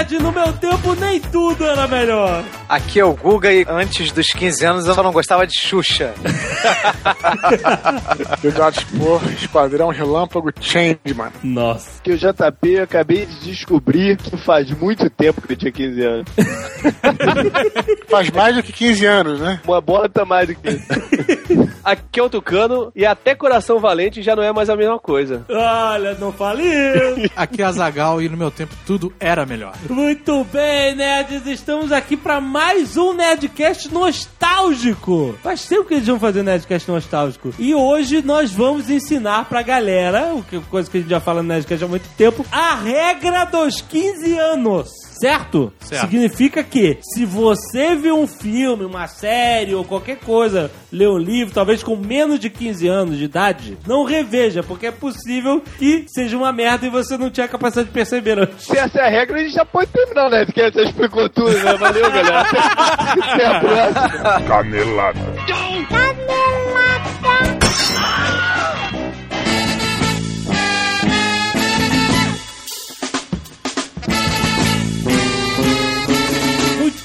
Nerd. No meu tempo, nem tudo era melhor. Aqui é o Guga e antes dos 15 anos eu só não gostava de Xuxa. Cuidados por Esquadrão Relâmpago Changeman. Nossa. que o JP eu acabei de descobrir que faz muito tempo que ele tinha 15 anos. Faz mais do que 15 anos, né? Uma bota mais do que. Aqui é o Tucano e até Coração Valente já não é mais a mesma coisa. Olha, não fale isso. Aqui é a Zagal e no meu tempo tudo era melhor. Muito bem, nerds. Estamos aqui para mais um Nerdcast nostálgico. Faz tempo que eles vão fazer Nerdcast nostálgico. E hoje nós vamos ensinar pra galera, o que coisa que a gente já fala no Nerdcast há muito tempo, a regra dos 15 anos. Certo? Certo. Significa que se você viu um filme, uma série ou qualquer coisa, leu um livro, talvez com menos de 15 anos de idade, não reveja, porque é possível que seja uma merda e você não tinha capacidade de perceber antes. Se essa é a regra, a gente já pode terminar, né? Porque você explicou tudo, né? Valeu, galera. Até a próxima. Canelada.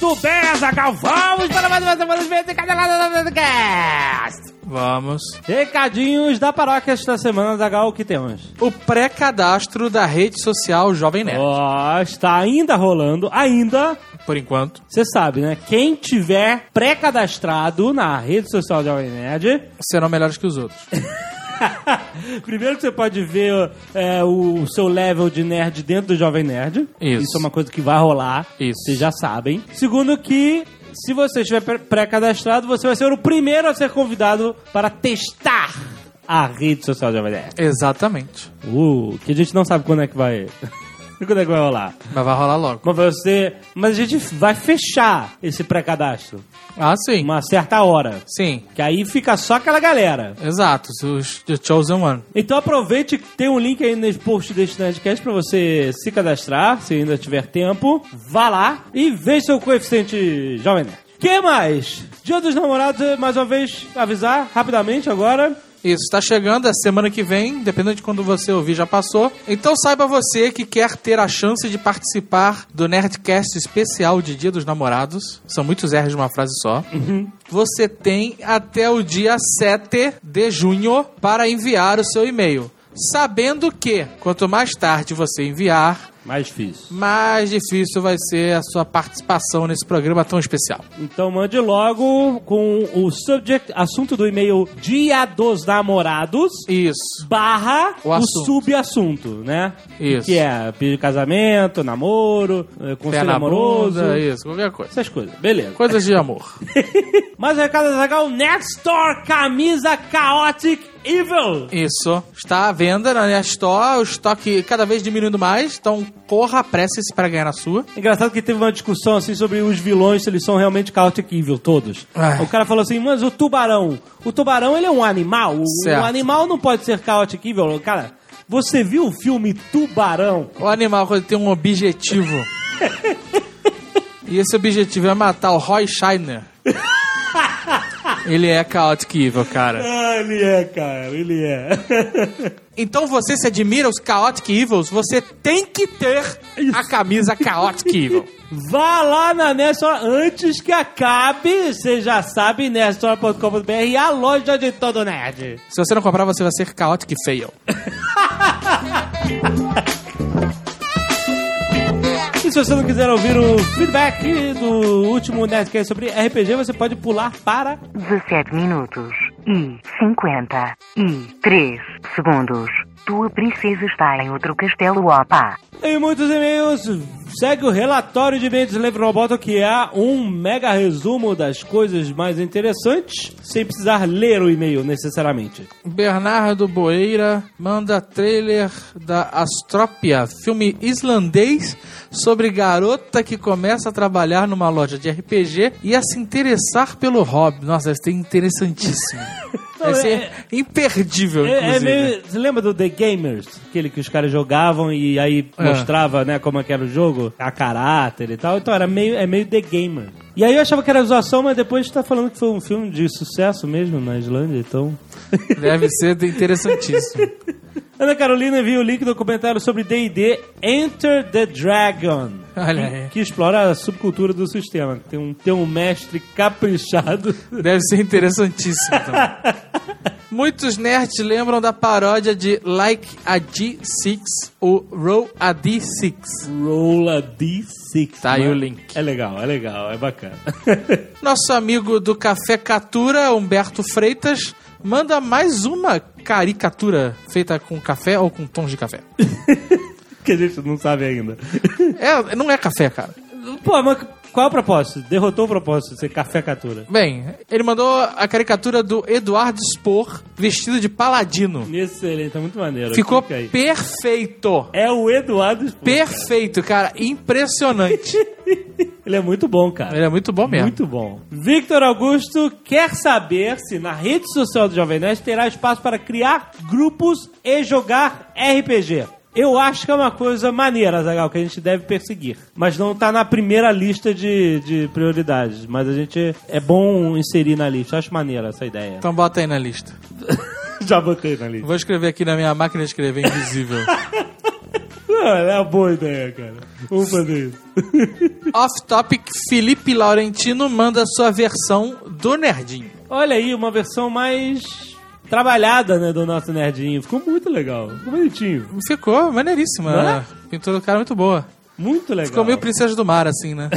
Muito bem, Azaghal, vamos para mais uma semana de Nerdcast. Vamos. Recadinhos da paróquia esta semana, Azaghal, o que temos? O pré-cadastro da rede social Jovem Nerd. Ó, está ainda rolando, ainda. Por enquanto. Você sabe, né? Quem tiver pré-cadastrado na rede social da Jovem Nerd, Serão melhores que os outros. Primeiro que você pode ver é, o seu level de nerd dentro do Jovem Nerd. Isso. é uma coisa que vai rolar. Isso. Vocês já sabem. Segundo que, se você estiver pré- pré-cadastrado, você vai ser o primeiro a ser convidado para testar a rede social do Jovem Nerd. Exatamente. Uh, que a gente não sabe quando é que vai... quando é que vai rolar. Mas vai rolar logo. Mas você... Mas a gente vai fechar esse pré-cadastro. Ah, sim. Uma certa hora. Sim. Que aí fica só aquela galera. Exato. Os The Chosen One. Então aproveite que tem um link aí no post deste Nerdcast pra você se cadastrar, se ainda tiver tempo. Vá lá e veja seu coeficiente Jovem Nerd. que mais? Dia dos Namorados, mais uma vez, avisar rapidamente agora. Isso, está chegando, é semana que vem, dependendo de quando você ouvir, já passou. Então saiba você que quer ter a chance de participar do Nerdcast especial de Dia dos Namorados. São muitos R's de uma frase só. Você tem até o dia 7 de junho para enviar o seu e-mail. Sabendo que quanto mais tarde você enviar, Mais difícil. mais difícil vai ser a sua participação nesse programa tão especial. Então mande logo com o subject, assunto do e-mail Dia dos Namorados. Isso. Barra O o, assunto. subassunto, né? Isso. Que é pedir de casamento, namoro, eh, conselho na amoroso. bunda, isso, qualquer coisa. Essas coisas, beleza. Coisas de amor. Mais um recado legal, Next Store Camisa Chaotic Evil. Isso. Está à venda na Nerd Store, o estoque cada vez diminuindo mais, então corra, apresse-se para ganhar a sua. Engraçado que teve uma discussão assim sobre os vilões, se eles são realmente Chaotic Evil, todos. Ai. O cara falou assim, mas o tubarão, o tubarão ele é um animal, o, Certo. o animal não pode ser Chaotic Evil. Cara, você viu o filme Tubarão? O animal quando tem um objetivo. e esse objetivo é matar o Roy Scheiner. Ele é Chaotic Evil, cara. Ah, ele é, cara, ele é. Então você se admira os Chaotic Evils, você tem que ter a camisa Chaotic Evil. Vá lá na Nestor antes que acabe, você já sabe, nestor.com.br e a loja de todo nerd. Se você não comprar, você vai ser Chaotic Fail. E se você não quiser ouvir o feedback do último Nerdcast sobre RPG, você pode pular para 17 minutos e 53 segundos. Tua princesa está em outro castelo, opa. Em muitos e-mails, segue o relatório de e-mails do Leve Roboto, que é um mega resumo das coisas mais interessantes, sem precisar ler o e-mail necessariamente. Bernardo Boeira manda trailer da Astropia, filme islandês sobre garota que começa a trabalhar numa loja de RPG e a se interessar pelo hobby. Nossa, deve ser interessantíssimo. Não, Deve ser é- imperdível, É, é inclusive. meio. Você lembra do The Gamers? Aquele que os caras jogavam e aí É. mostrava, né, como é era o jogo, a caráter e tal. Então era meio, é meio The Gamer. E aí eu achava que era zoação, mas depois tá falando que foi um filme de sucesso mesmo na Islândia, então. Deve ser interessantíssimo. Ana Carolina viu o link do documentário sobre D&D Enter the Dragon. Olha aí. Que explora a subcultura do sistema. Tem um, tem um mestre caprichado. Deve ser interessantíssimo também. Muitos nerds lembram da paródia de Like a G6, o Roll a D6. Roll a D6. Tá aí né? o link. É legal, é legal, é bacana. Nosso amigo do Café Catura, Humberto Freitas, manda mais uma caricatura feita com café ou com tons de café. que a gente não sabe ainda. É, não é café, cara. Pô, mas qual é o propósito? Derrotou o propósito de ser café catura. Bem, ele mandou a caricatura do Eduardo Spor vestido de paladino. Excelente, tá muito maneiro. Ficou Fica perfeito. É o Eduardo Spor. Perfeito, cara. Impressionante. Ele é muito bom, cara. Ele é muito bom mesmo. Muito bom. Victor Augusto quer saber se na rede social do Jovem Nerd terá espaço para criar grupos e jogar RPG. Eu acho que é uma coisa maneira, Zagal, que a gente deve perseguir. Mas não tá na primeira lista de, de prioridades. Mas a gente é bom inserir na lista. Acho maneira essa ideia. Então bota aí na lista. Já botei na lista. Vou escrever aqui na minha máquina de escrever invisível. Não, é uma boa ideia, cara. Vamos fazer isso. Off Topic, Felipe Laurentino manda sua versão do Nerdinho. Olha aí, uma versão mais trabalhada, né, do nosso nerdinho. Ficou muito legal. Ficou bonitinho. Ficou maneiríssima. É? Pintura do cara é muito boa. Muito legal. Ficou meio Princesa do Mar, assim, né?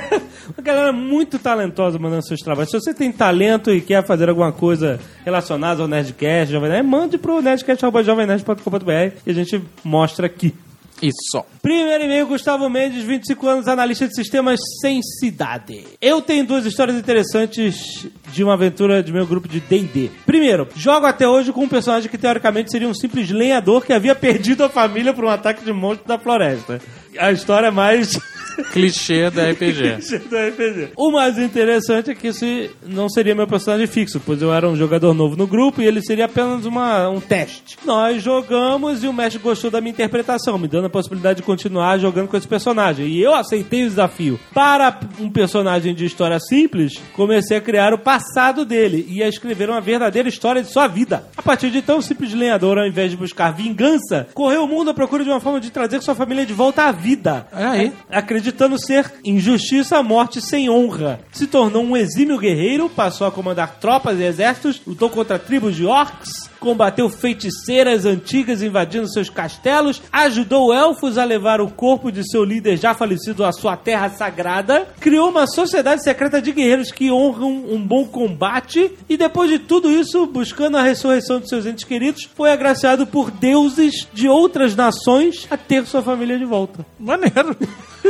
Uma galera muito talentosa mandando seus trabalhos. Se você tem talento e quer fazer alguma coisa relacionada ao Nerdcast, Jovem Nerd, mande pro nerdcast.jovemnerd.com.br e a gente mostra aqui. Isso. Primeiro e-mail, Gustavo Mendes, 25 anos, analista de sistemas sem cidade. Eu tenho duas histórias interessantes de uma aventura de meu grupo de D&D. Primeiro, jogo até hoje com um personagem que teoricamente seria um simples lenhador que havia perdido a família por um ataque de monstro da floresta. A história é mais... Clichê da RPG. do RPG. O mais interessante é que esse não seria meu personagem fixo, pois eu era um jogador novo no grupo e ele seria apenas uma, um teste. Nós jogamos e o mestre gostou da minha interpretação, me dando a possibilidade de continuar jogando com esse personagem. E eu aceitei o desafio. Para um personagem de história simples, comecei a criar o passado dele e a escrever uma verdadeira história de sua vida. A partir de então, o simples lenhador, ao invés de buscar vingança, correu o mundo à procura de uma forma de trazer sua família de volta à vida. Aí. Acreditando ser injustiça, morte sem honra. Se tornou um exímio guerreiro, passou a comandar tropas e exércitos, lutou contra tribos de orcs, combateu feiticeiras antigas invadindo seus castelos, ajudou elfos a levar o corpo de seu líder já falecido à sua terra sagrada, criou uma sociedade secreta de guerreiros que honram um bom combate e depois de tudo isso, buscando a ressurreição de seus entes queridos, foi agraciado por deuses de outras nações a ter sua família de volta. Maneiro.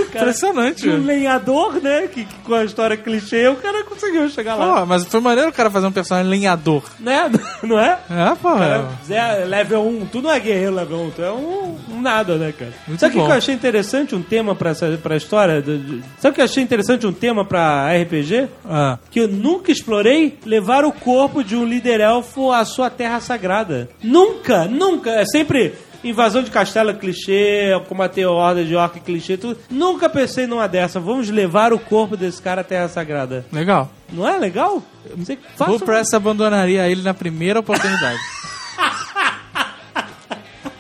Impressionante. Um lenhador, né? Que, que com a história clichê, o cara conseguiu chegar lá. Pô, mas foi maneiro o cara fazer um personagem lenhador. Né? Não é? É, pô. Cara, Zé, level 1, tu não é guerreiro level 1, tu é um, um nada, né, cara? Muito Sabe o que eu achei interessante um tema pra, essa, pra história? do- de- Sabe o que eu achei interessante um tema pra RPG? Ah. Que eu nunca explorei levar o corpo de um líder elfo à sua terra sagrada. Nunca, nunca. É sempre invasão de castelo é clichê, combater horda de orc é clichê, tudo. Nunca pensei numa dessa. Vamos levar o corpo desse cara à terra sagrada. Legal. Não é legal? Você faça Full Press abandonaria ele na primeira oportunidade.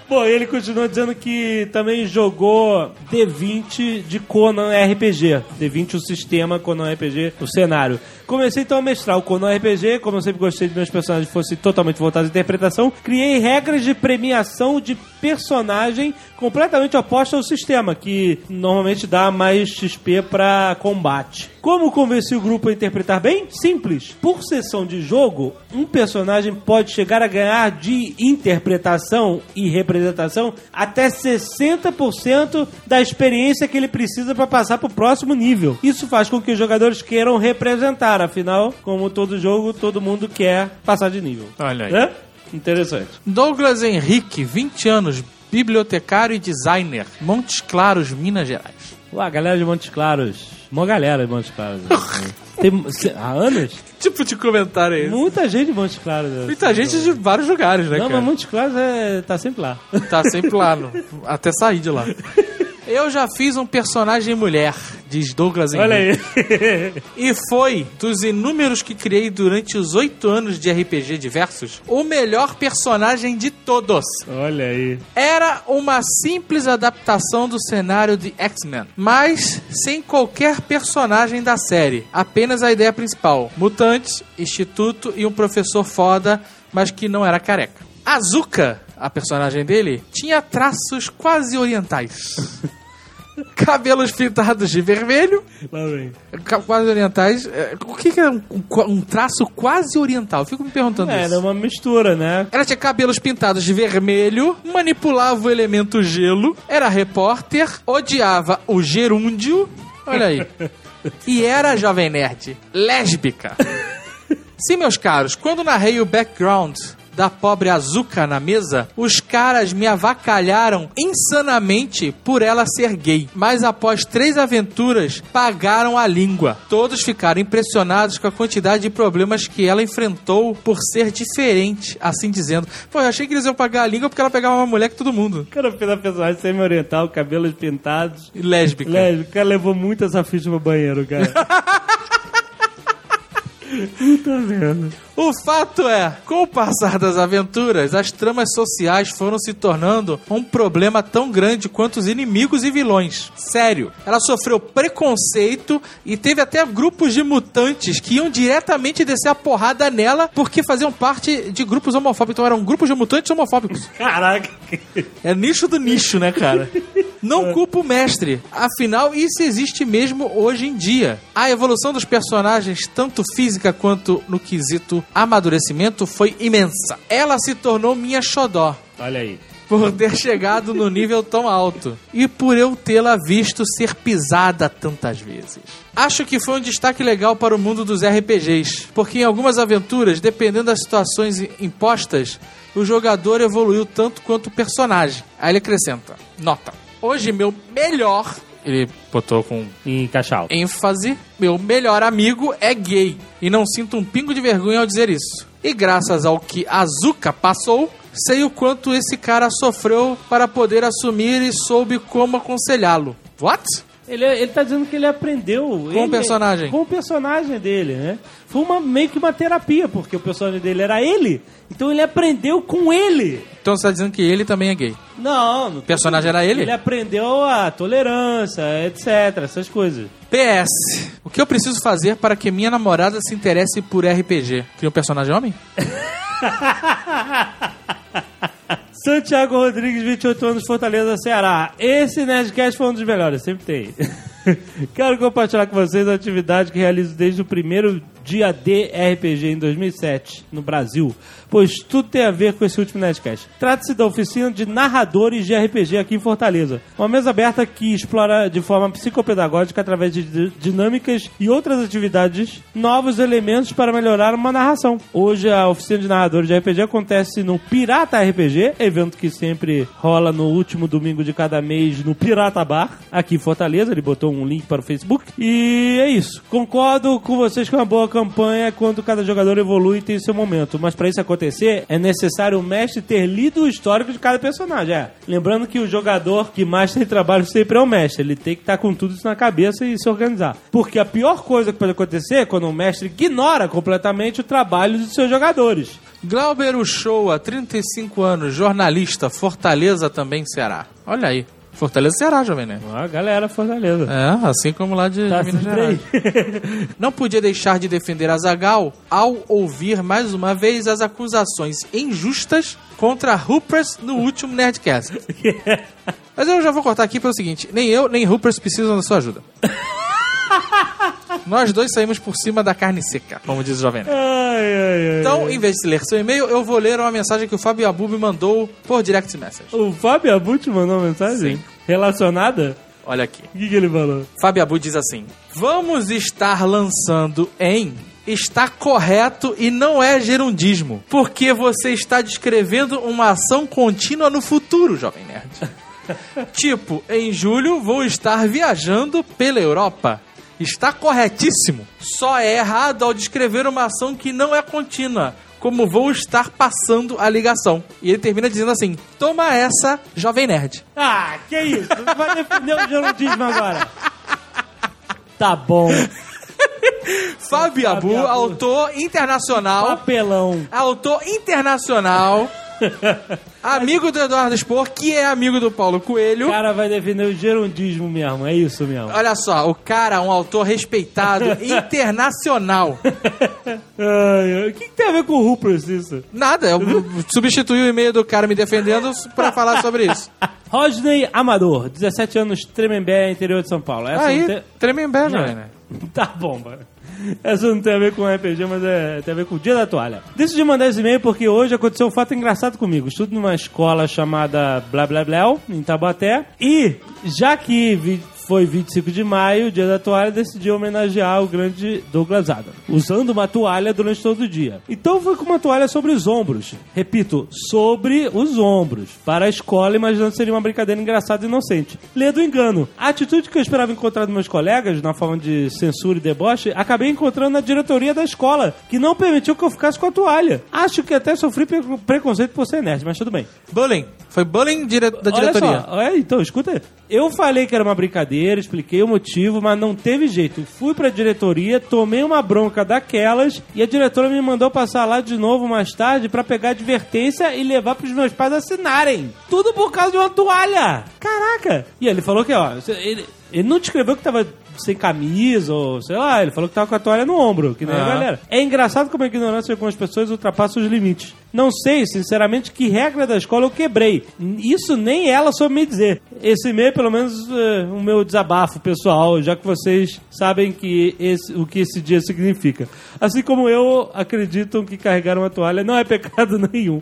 Bom, ele continua dizendo que também jogou D20 de Conan RPG. D20 o sistema, Conan RPG o cenário. Comecei então a mestrar o Conan RPG, como eu sempre gostei de meus personagens fossem totalmente voltados à interpretação, criei regras de premiação de personagem completamente oposta ao sistema, que normalmente dá mais XP para combate. Como convenci o grupo a interpretar bem? Simples. Por sessão de jogo, um personagem pode chegar a ganhar de interpretação e representação até 60% da experiência que ele precisa para passar para o próximo nível. Isso faz com que os jogadores queiram representar, afinal, como todo jogo, todo mundo quer passar de nível. Olha aí. Né? Interessante. Douglas Henrique, 20 anos, bibliotecário e designer, Montes Claros, Minas Gerais. Ué, galera de Montes Claros. Uma galera de Montes Claros. né? Tem, se- há anos? Tipo de comentário aí. Muita gente de Montes Claros. né? Muita gente de vários lugares, né, Não, cara? mas Montes Claros é, tá sempre lá. Tá sempre lá, no- até sair de lá. Eu já fiz um personagem mulher, diz Douglas Henrique. Olha aí. E foi, dos inúmeros que criei durante os oito anos de RPG diversos, o melhor personagem de todos. Olha aí. Era uma simples adaptação do cenário de X-Men, mas sem qualquer personagem da série. Apenas a ideia principal: mutantes, instituto e um professor foda, mas que não era careca. Azuka, a personagem dele, tinha traços quase orientais. Cabelos pintados de vermelho, Lá vem. quase orientais. É, O que, que é um, um traço quase oriental? Eu Fico me perguntando É, isso. era uma mistura, né? Ela tinha cabelos pintados de vermelho, manipulava o elemento gelo, era repórter, odiava o gerúndio. Olha aí. E era, jovem nerd, lésbica. Sim, meus caros, quando narrei o background da pobre Azuka na mesa, os caras me avacalharam insanamente por ela ser gay. Mas após três aventuras, pagaram a língua. Todos ficaram impressionados com a quantidade de problemas que ela enfrentou por ser diferente, assim dizendo. Pô, eu achei que eles iam pagar a língua porque ela pegava uma mulher que todo mundo. O cara fez a personagem semi-oriental, cabelos pintados. E lésbica. Cara levou muito essa ficha pro banheiro, cara. Puta merda. O fato é, com o passar das aventuras, as tramas sociais foram se tornando um problema tão grande quanto os inimigos e vilões. Sério. Ela sofreu preconceito e teve até grupos de mutantes que iam diretamente descer a porrada nela porque faziam parte de grupos homofóbicos. Então eram grupos de mutantes homofóbicos. Caraca. É nicho do nicho, né, cara? Não culpa o mestre. Afinal, isso existe mesmo hoje em dia. A evolução dos personagens, tanto física quanto no quesito amadurecimento, foi imensa. Ela se tornou minha xodó. Olha aí. Por ter chegado no nível tão alto e por eu tê-la visto ser pisada tantas vezes. Acho que foi um destaque legal para o mundo dos RPGs, porque em algumas aventuras, dependendo das situações impostas, o jogador evoluiu tanto quanto o personagem. Aí ele acrescenta: Nota. Hoje, meu melhor. Ele botou com Em Cachal. ênfase, meu melhor amigo é gay. E não sinto um pingo de vergonha ao dizer isso. E graças ao que Azuka passou, sei o quanto esse cara sofreu para poder assumir e soube como aconselhá-lo. What? Ele, ele tá dizendo que ele aprendeu. Com o ele- personagem. Com o personagem dele, né? Foi uma, meio que uma terapia, porque o personagem dele era ele. Então ele aprendeu com ele. Então você tá dizendo que ele também é gay. Não, não O personagem era ele? Ele aprendeu a tolerância, etc, essas coisas. PS. O que eu preciso fazer para que minha namorada se interesse por RPG? Cria um personagem homem? Santiago Rodrigues, 28 anos, Fortaleza, Ceará. Esse Nerdcast foi um dos melhores, sempre tem. Quero compartilhar com vocês a atividade que realizo desde o primeiro dia de RPG em 2007, no Brasil, pois tudo tem a ver com esse último Nerdcast. Trata-se da oficina de narradores de RPG aqui em Fortaleza. Uma mesa aberta que explora de forma psicopedagógica, através de di- dinâmicas e outras atividades, novos elementos para melhorar uma narração. Hoje a oficina de narradores de RPG acontece no Pirata RPG, evento que sempre rola no último domingo de cada mês no Pirata Bar, aqui em Fortaleza. Ele botou um link para o Facebook. E é isso. Concordo com vocês que uma boa campanha quando cada jogador evolui e tem seu momento. Mas para isso acontecer, é necessário o mestre ter lido o histórico de cada personagem. É. Lembrando que o jogador que mais tem trabalho sempre é o mestre. Ele tem que estar com tudo isso na cabeça e se organizar. Porque a pior coisa que pode acontecer é quando o mestre ignora completamente o trabalho dos seus jogadores. Glauber Uchoa, 35 anos, jornalista, Fortaleza também, Ceará. Olha aí. Fortaleza, Ceará, jovem, né? Ah, galera, Fortaleza. É, assim como lá de, Tá de Minas. Gerais. Não podia deixar de defender Azagal ao ouvir mais uma vez as acusações injustas contra Rupert no último Nerdcast. Mas eu já vou cortar aqui pelo seguinte: nem eu, nem Rupert precisam da sua ajuda. Nós dois saímos por cima da carne seca, como diz o Jovem Nerd. Ai, ai, ai. Então, em vez de ler seu e-mail, eu vou ler uma mensagem que o Fábio Abu me mandou por direct message. O Fábio Abut mandou uma mensagem? Sim. Relacionada? Olha aqui. O que, que ele falou? Fábio Abu diz assim: Vamos estar lançando em. Está correto e não é gerundismo, porque você está descrevendo uma ação contínua no futuro, Jovem Nerd. tipo, em julho vou estar viajando pela Europa. Está corretíssimo. Só é errado ao descrever uma ação que não é contínua. como vou estar passando a ligação. E ele termina dizendo assim: Toma essa, Jovem Nerd. Ah, que isso? Vai defender o jornalismo agora. Tá bom. Fábio Abu, Abu. autor internacional. Papelão. Autor internacional. amigo do Eduardo Spor, que é amigo do Paulo O Coelho. cara vai defender o gerundismo mesmo, é isso mesmo. Olha só, o cara é um autor respeitado internacional. O que, que tem a ver com o Rupert isso? Nada, eu substituí o e-mail do cara me defendendo pra falar sobre isso. Rodney Amador, 17 anos, Tremembé, interior de São Paulo. Essa não Aí, tem... tremembé, Não. né? Tá bom, mano. Essa não tem a ver com RPG, mas é, tem a ver com o dia da toalha. Decidi mandar esse e-mail porque hoje aconteceu um fato engraçado comigo. Estudo numa escola chamada Blá Blá Blá, em Tabaté. E, já que foi 25 de maio, dia da toalha, decidi homenagear o grande Douglas Adams, usando uma toalha durante todo o dia. Então fui com uma toalha sobre os ombros. Repito, sobre os ombros. Para a escola, imaginando que seria uma brincadeira engraçada e inocente. Lê do engano. A atitude que eu esperava encontrar dos meus colegas, na forma de censura e deboche, acabei encontrando na diretoria da escola, que não permitiu que eu ficasse com a toalha. Acho que até sofri pre- preconceito por ser nerd, mas tudo bem. Bullying. Foi bullying dire- da diretoria. Olha só, é, então, escuta. Eu falei que era uma brincadeira, expliquei o motivo, mas não teve jeito. Fui pra diretoria, tomei uma bronca daquelas e a diretora me mandou passar lá de novo mais tarde pra pegar advertência e levar pros meus pais assinarem. Tudo por causa de uma toalha. Caraca! E ele falou que, ó, ele, ele não descreveu que tava sem camisa ou sei lá, ele falou que tava com a toalha no ombro, que nem a Ah. galera. É engraçado como a ignorância de algumas pessoas ultrapassa os limites. Não sei, sinceramente, que regra da escola eu quebrei. Isso nem ela soube me dizer. Esse e-mail, pelo menos, é o meu desabafo pessoal, já que vocês sabem que esse- o que esse dia significa. Assim como eu, acreditam que carregar uma toalha não é pecado nenhum.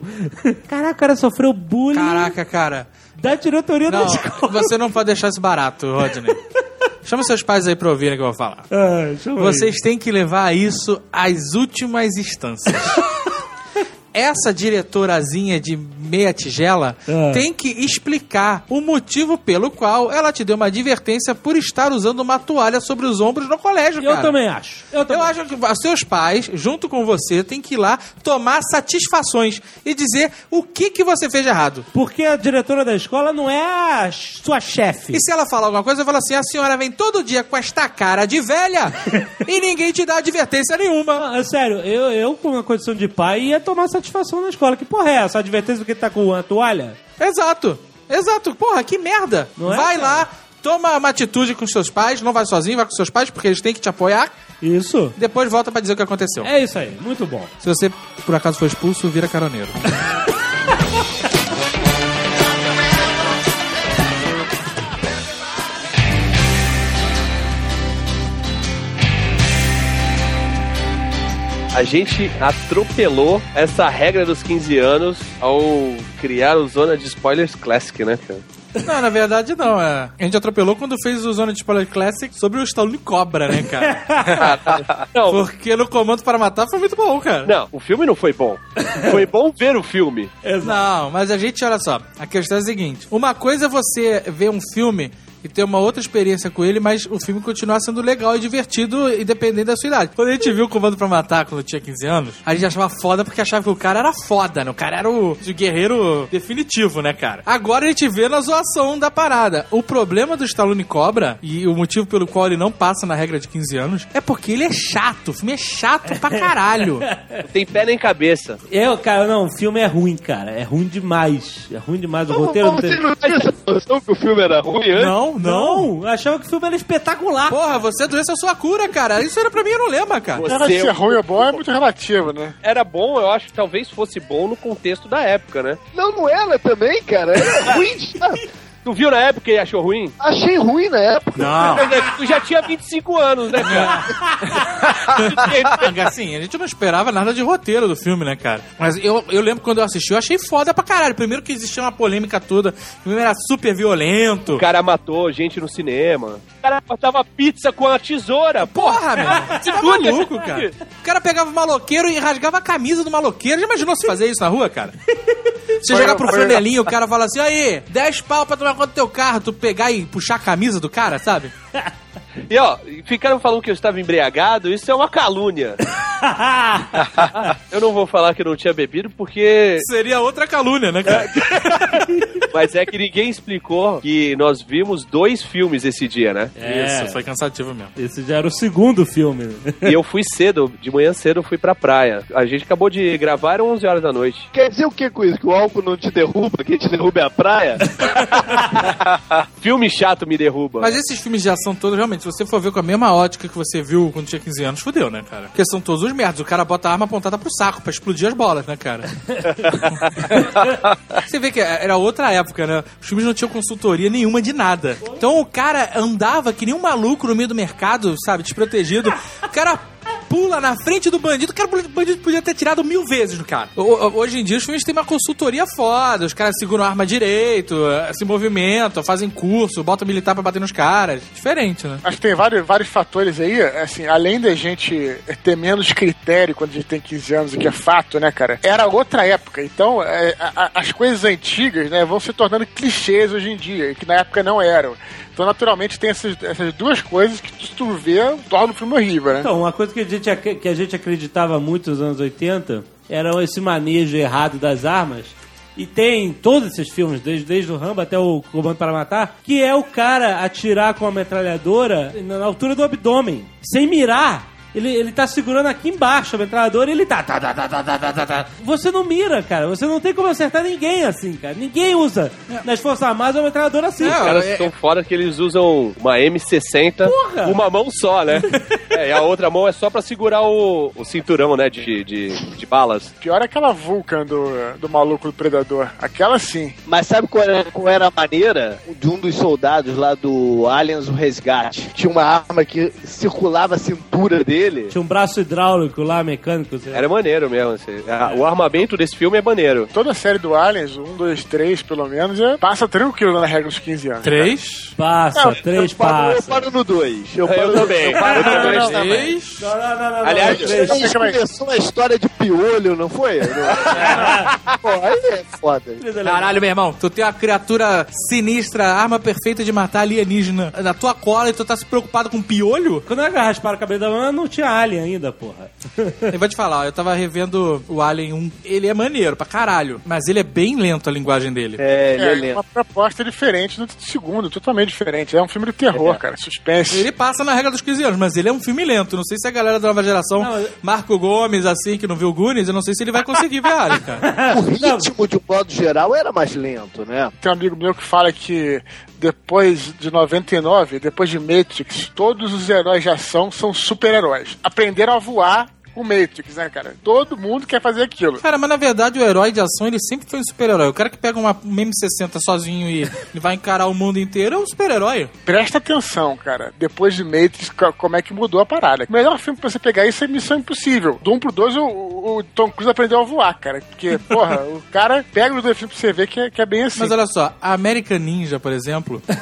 Caraca, o cara sofreu bullying Caraca, cara. Da diretoria da Não, escola. você não pode deixar isso barato, Rodney. Chama seus pais aí pra ouvirem o que eu vou falar. Ah, chama aí. Vocês têm que levar isso às últimas instâncias. Essa diretorazinha de meia tigela Ah. tem que explicar o motivo pelo qual ela te deu uma advertência por estar usando uma toalha sobre os ombros no colégio, Eu cara. também acho. Eu, também Eu acho que os seus pais, junto com você, tem que ir lá tomar satisfações e dizer o que, que você fez de errado. Porque a diretora da escola não é a sua chefe. E se ela falar alguma coisa, fala assim: a senhora vem todo dia com esta cara de velha e ninguém te dá advertência nenhuma. Ah, sério, eu, eu, com uma condição de pai, ia tomar satisfação na escola. Que porra é essa? Advertência do que tá com a toalha? Exato, exato. Porra, que merda. Não é, vai lá, toma uma atitude com seus pais, não vai sozinho, vai com seus pais, porque eles têm que te apoiar. Isso. Depois volta pra dizer o que aconteceu. É isso aí, muito bom. Se você, por acaso, for expulso, vira caroneiro. A gente atropelou essa regra dos 15 anos ao criar o Zona de Spoilers Classic, né, cara? Não, na verdade não. É. A gente atropelou quando fez o Zona de Spoiler Classic sobre o Stallone Cobra, né, cara? Não, Porque no Comando para Matar foi muito bom, cara. não, o filme não foi bom. Foi bom ver o filme. Não, mas a gente, olha só, a questão é a seguinte: uma coisa é você ver um filme e ter uma outra experiência com ele, mas o filme continuar sendo legal e divertido, independente da sua idade. Quando a gente viu o Comando pra Matar quando eu tinha 15 anos, a gente achava foda porque achava que o cara era foda, né? O cara era o, o guerreiro definitivo, né, cara? Agora a gente vê na zoação da parada. O problema do Stallone Cobra, e o motivo pelo qual ele não passa na regra de 15 anos, é porque ele é chato. O filme é chato pra caralho. Não tem pé nem cabeça. Eu, cara, não, o filme é ruim, cara. É ruim demais. É ruim demais. O roteiro não Você tem. não tinha essa noção que o filme era ruim antes? Não, não. Não, eu achava que o filme era espetacular. Porra, você é doença a sua cura, cara. Isso era pra mim, eu não lembro, cara. Cara, Você se é ruim ou bom é muito relativo, né? era bom, eu acho que talvez fosse bom no contexto da época, né? Não, não era também, cara. Era ruim. Tu viu na época e achou ruim? Achei ruim na época. Não. Tu já tinha 25 anos, né, cara? Assim, a gente não esperava nada de roteiro do filme, né, cara? Mas eu, eu lembro quando eu assisti, eu achei foda pra caralho. Primeiro que existia uma polêmica toda, o filme era super violento. O cara matou gente no cinema. O cara cortava pizza com a tesoura. Porra, meu. Você tá maluco, cara. O cara pegava o maloqueiro e rasgava a camisa do maloqueiro. Já imaginou se fazer isso na rua, cara? Você chegar pro flanelinho, o cara fala assim, aí, 10 pau pra tomar conta do teu carro, tu pegar e puxar a camisa do cara, sabe? E ó, ficaram falando que eu estava embriagado, isso é uma calúnia. Eu não vou falar que não tinha bebido porque. Seria outra calúnia, né, cara? Mas é que ninguém explicou que nós vimos dois filmes esse dia, né? Isso, foi cansativo mesmo. Esse já era o segundo filme. E eu fui cedo, de manhã cedo eu fui pra praia. A gente acabou de gravar, eram 11 horas da noite. Quer dizer o que com isso? Que o álcool não te derruba? Quem te derruba é a praia? Filme chato me derruba. Mas esses filmes de ação todos, realmente, se você for ver com a mesma ótica que você viu quando tinha 15 anos, fudeu, né, cara? Porque são todos os merdas. O cara bota a arma apontada pro saco pra explodir as bolas, né, cara? você vê que era outra época, né? Os filmes não tinham consultoria nenhuma de nada. Então o cara andava que nem um maluco no meio do mercado, sabe, desprotegido. O cara pula na frente do bandido. O cara, o bandido podia ter tirado mil vezes do cara. Hoje em dia, os filmes têm uma consultoria foda. Os caras seguram a arma direito, eh, se movimentam, fazem curso, botam militar pra bater nos caras. Diferente, né? Acho que tem vários, vários fatores aí, assim, além da gente ter menos critério quando a gente tem 15 anos, o que é fato, né, cara? Era outra época, então é, a- a- as coisas antigas, né, vão se tornando clichês hoje em dia, que na época não eram. Então, naturalmente, tem essas, essas duas coisas que, se tu vê, torna o filme horrível, né? Então, uma coisa que a gente, que a gente acreditava muito nos anos 80 era esse manejo errado das armas. E tem todos esses filmes, desde, desde o Rambo até o Comando para Matar, que é o cara atirar com a metralhadora na altura do abdômen, sem mirar ele, ele tá segurando aqui embaixo a metralhadora e ele tá, tá, tá, tá, tá, tá, tá, tá, tá. Você não mira, cara. Você não tem como acertar ninguém assim, cara. Ninguém usa é. nas Forças Armadas uma metralhadora assim. É, os caras é, estão fora que eles usam uma M60 Porra. uma mão só, né? é, e a outra mão é só pra segurar o, o cinturão, né, de, de, de balas. Pior é aquela Vulcan do, do maluco do Predador. Aquela sim. Mas sabe qual era, qual era a maneira de um dos soldados lá do Aliens o Resgate? Tinha uma arma que circulava a cintura dele tinha um braço hidráulico lá, mecânico. Era maneiro mesmo. assim. A- O armamento desse filme é maneiro. Toda a série do Aliens, um, dois, três, pelo menos, é, passa tranquilo na regra dos 15 anos. Três. Passa, três eu paro, eu passa. paro no dois. Eu, Eu paro também. Eu paro Eu no dois também. Três. Não, não, não, não. Aliás, não, três. Começou a história de piolho, não foi? Pô, aí é foda. Caralho, meu irmão, tu tem uma criatura sinistra, arma perfeita de matar alienígena na tua cola e tu tá se preocupado com piolho? Quando eu raspar o cabelo da mão, não tinha alien ainda, porra. Eu vou te falar, eu tava revendo o Alien 1. Ele é maneiro pra caralho, mas ele é bem lento a linguagem dele. É, ele é É, lento. uma proposta diferente do segundo, totalmente diferente. É um filme de terror, cara, suspense. Ele passa na regra dos 15 anos, mas ele é um filme lento. Não sei se a galera da nova geração, Não, Marco Gomes, assim, que não viu Goonies, eu não sei se ele vai conseguir ver Alien, cara. O ritmo, de um modo geral, era mais lento, né? Tem um amigo meu que fala que depois de 99, depois de Matrix, todos os heróis de ação são super-heróis. Aprenderam a voar com Matrix, né, cara? Todo mundo quer fazer aquilo. Cara, mas na verdade o herói de ação, ele sempre foi um super-herói. O cara que pega uma um M60 sozinho e, vai encarar o mundo inteiro é um super-herói. Presta atenção, cara. Depois de Matrix, co- como é que mudou a parada. O melhor filme pra você pegar isso é Missão Impossível. Do 1 pro 2, o, o- o Tom Cruise aprendeu a voar, cara. Porque, porra, o cara pega os dois filmes pra você ver que é, que é bem assim. Mas olha só, a American Ninja, por exemplo...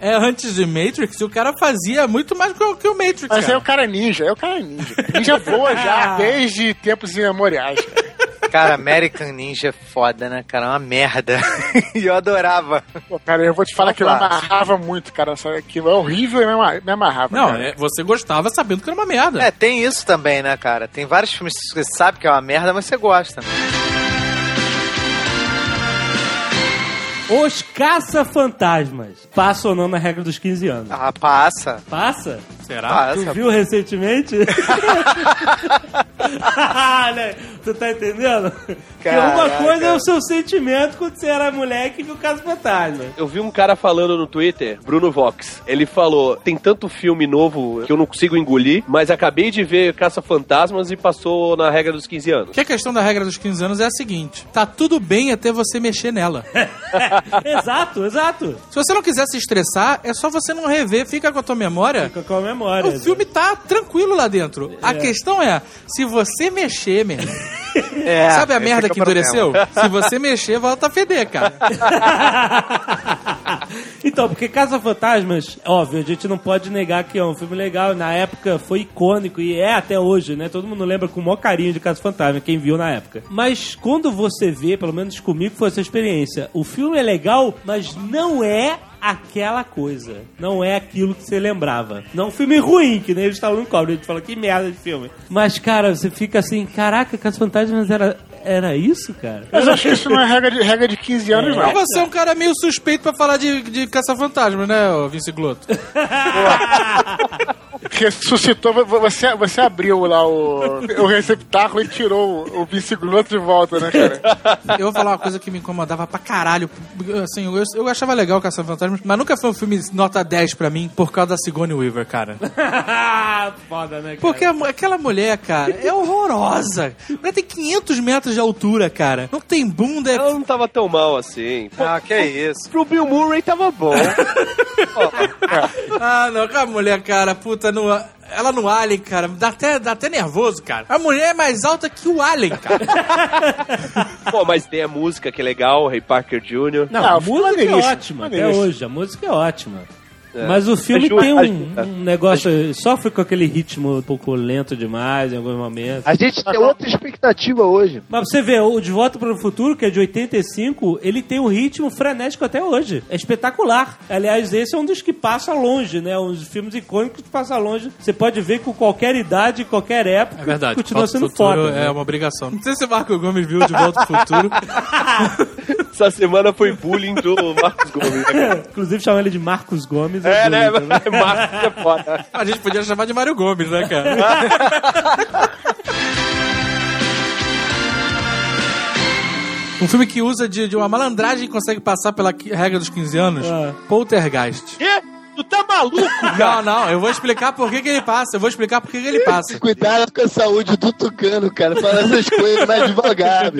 É, antes de Matrix, o cara fazia muito mais que o, que o Matrix, Mas aí cara. o cara é ninja, é o cara é ninja. Ninja voa já desde tempos imemoriais. cara. Cara, American Ninja é foda, né, cara? É uma merda. e eu adorava. Pô, cara, eu vou te falar que eu amarrava muito, cara. Aquilo é horrível e me ama- me amarrava. Não, cara. é, você gostava sabendo que era uma merda. É, tem isso também, né, cara? Tem vários filmes que você sabe que é uma merda, mas você gosta. Os caça-fantasmas. Passa ou não na regra dos 15 anos? Ah, passa. Passa? Será? Tu Passa. viu recentemente? Né? tu tá entendendo? que uma Caraca. coisa é o seu sentimento quando você era moleque e viu Caça Fantasma. Eu vi um cara falando no Twitter, Bruno Vox. Ele falou: tem tanto filme novo que eu não consigo engolir, mas acabei de ver Caça-Fantasmas e passou na regra dos 15 anos. Que a questão da regra dos 15 anos é a seguinte: tá tudo bem até você mexer nela. exato, exato. Se você não quiser se estressar, é só você não rever, fica com a tua memória. Fica com a memória. O filme tá tranquilo lá dentro. A questão é, se você mexer, meu irmão, É, sabe a merda é que endureceu? Se você mexer, volta a feder, cara. Então, porque Casa Fantasmas, óbvio, a gente não pode negar que é um filme legal. Na época foi icônico e é até hoje, né? Todo mundo lembra com o maior carinho de Casa Fantasma, quem viu na época. Mas quando você vê, pelo menos comigo foi essa experiência, o filme é legal, mas não é aquela coisa. Não é aquilo que você lembrava. Não é um filme ruim, que nem eles estavam no cobre. A gente fala, que merda de filme. Mas, cara, você fica assim, caraca, Casa Fantasmas era, era isso, cara? Mas eu acho que isso não é regra de, regra de 15 anos, Mas não. você é um cara meio suspeito pra falar de, de caça-fantasma, né, ô Vince Glotto? Ressuscitou, vo- você, você abriu lá o, o receptáculo e tirou o, o de volta, né, cara? Eu vou falar uma coisa que me incomodava pra caralho. Assim, eu, eu achava legal Caça-Fantasmas, mas nunca foi um filme nota 10 pra mim por causa da Sigourney Weaver, cara. Foda, né, cara? Porque a aquela mulher, cara, é horrorosa. Ela tem 500 metros de altura, cara. Não tem bunda, Ela não tava tão mal assim. Pô, Ah, que é isso. Pro Bill Murray tava bom. Ah, não, aquela mulher, cara, puta, no, ela no Alien, cara, dá até, dá até nervoso, cara. A mulher é mais alta que o Alien, cara. Pô, mas tem a música que é legal, Ray Parker Jr. Não, Ah, a filme música é é ótima, até maneiríssimo. hoje. A música é ótima. Mas o filme tem um, um negócio. Sofre com aquele ritmo um pouco lento demais em alguns momentos. A gente tem outra expectativa hoje. Mas você vê, o De Volta para o Futuro, que é de 85, ele tem um ritmo frenético até hoje. É espetacular. Aliás, esse é um dos que passa longe, né? Um dos filmes icônicos que passa longe. Você pode ver com qualquer idade, qualquer época, É verdade. continua Volta sendo foda. né? É uma obrigação. Não sei se o Marco Gomes viu de volta pro futuro. Essa semana foi bullying do Marcos Gomes. né? Inclusive chamar ele de Marcos Gomes. É, né? bonito, né? Marcos é foda. A gente podia chamar de Mário Gomes, né, cara? Um filme que usa de, de uma malandragem e consegue passar pela regra dos 15 anos. Ah. Poltergeist. Quê? Tu tá maluco, Não, cara? não, eu vou explicar por que, que ele passa. Eu vou explicar por que, que ele passa. Cuidado com a saúde do tucano, cara. Fala essas coisas mais devagar.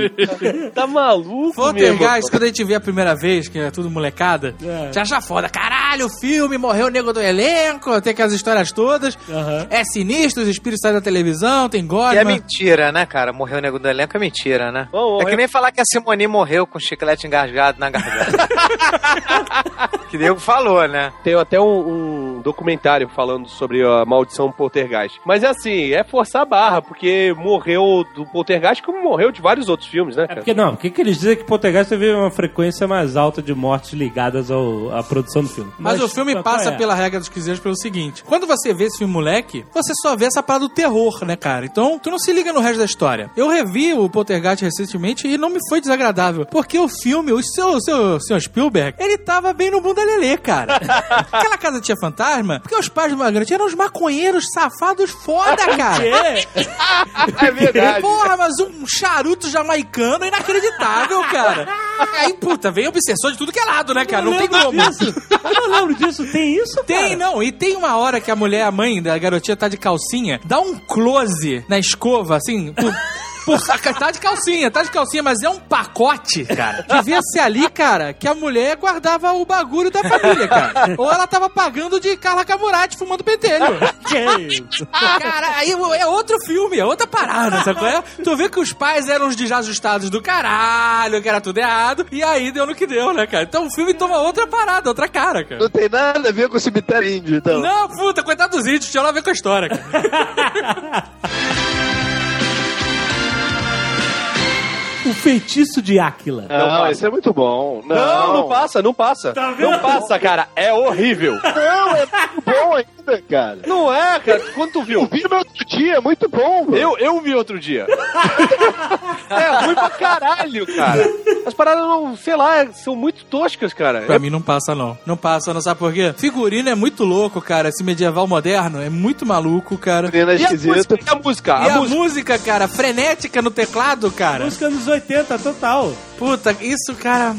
Tá maluco, Poltergeist, quando a gente vê a primeira vez, que é tudo molecada, É. já acha foda. Caralho, o filme, morreu o nego do elenco, tem aquelas histórias todas. Aham. É sinistro, os espíritos saem da televisão, tem gore. E é mentira, né, cara? Morreu o nego do elenco é mentira, né? Bom, é que eu- nem falar que a Simone morreu com chiclete engasgado na garganta. que nego falou, né? Tem até um, um documentário falando sobre a maldição poltergeist. Mas é assim, é forçar a barra, porque morreu do poltergeist como morreu de vários outros filmes, né, É cara? porque não, porque que eles dizem que Poltergeist teve uma frequência mais alta de mortes ligadas ao, à produção do filme. Mas, o filme passa é? pela regra dos quiseiros pelo seguinte: quando você vê esse filme moleque, você só vê essa parada do terror, né, cara? Então, tu não se liga no resto da história. Eu revi o Poltergeist recentemente e não me foi desagradável. Porque o filme, o seu, o seu, o seu Spielberg, ele tava bem no bunda lelê, cara. Aquela casa tinha fantasma, porque os pais do Margaret eram uns maconheiros safados foda, cara. É verdade. Porra, mas um charuto jamaicano inacreditável, cara. Aí, puta, vem obsessor de tudo que é lado, né, cara? Não tem lembro como. disso. Eu não lembro disso. Tem isso, Tem, cara? não. E tem uma hora que a mulher, a mãe da garotinha, tá de calcinha, dá um close na escova, assim, por. saca- tá de calcinha, tá de calcinha, mas é um pacote, cara. Devia ser ali, cara, que a mulher guardava o bagulho da família, cara. Ou ela tava pagando de Carla Camurati fumando pentelho. Que isso? Cara, aí é outro filme, é outra parada, sabe qual é? Tu vê que os pais eram os desajustados do caralho, que era tudo errado, e aí deu no que deu, né, cara? Então o filme toma outra parada, outra cara, cara. Não tem nada a ver com o cemitério índio, então. Não, puta, coitado dos índios, tinha lá a ver com a história, cara. O feitiço de Áquila. Não, esse é muito bom. Não, Não, não passa, não passa. Tá vendo? não passa, cara. É horrível. Não, é muito bom ainda, cara. Não é, cara. Quando tu Eu viu? vi no outro dia, é muito bom, mano. Eu, eu vi outro dia. é ruim pra caralho, cara. As paradas não, sei lá, são muito toscas, cara. Pra mim não passa, não. Não passa, não sabe por quê? Figurino é muito louco, cara. Esse medieval moderno é muito maluco, cara. Menina E a esquisita. música? E a música? E A a música? música, cara, frenética no teclado, cara. Música dos 80, total. Puta, isso, cara,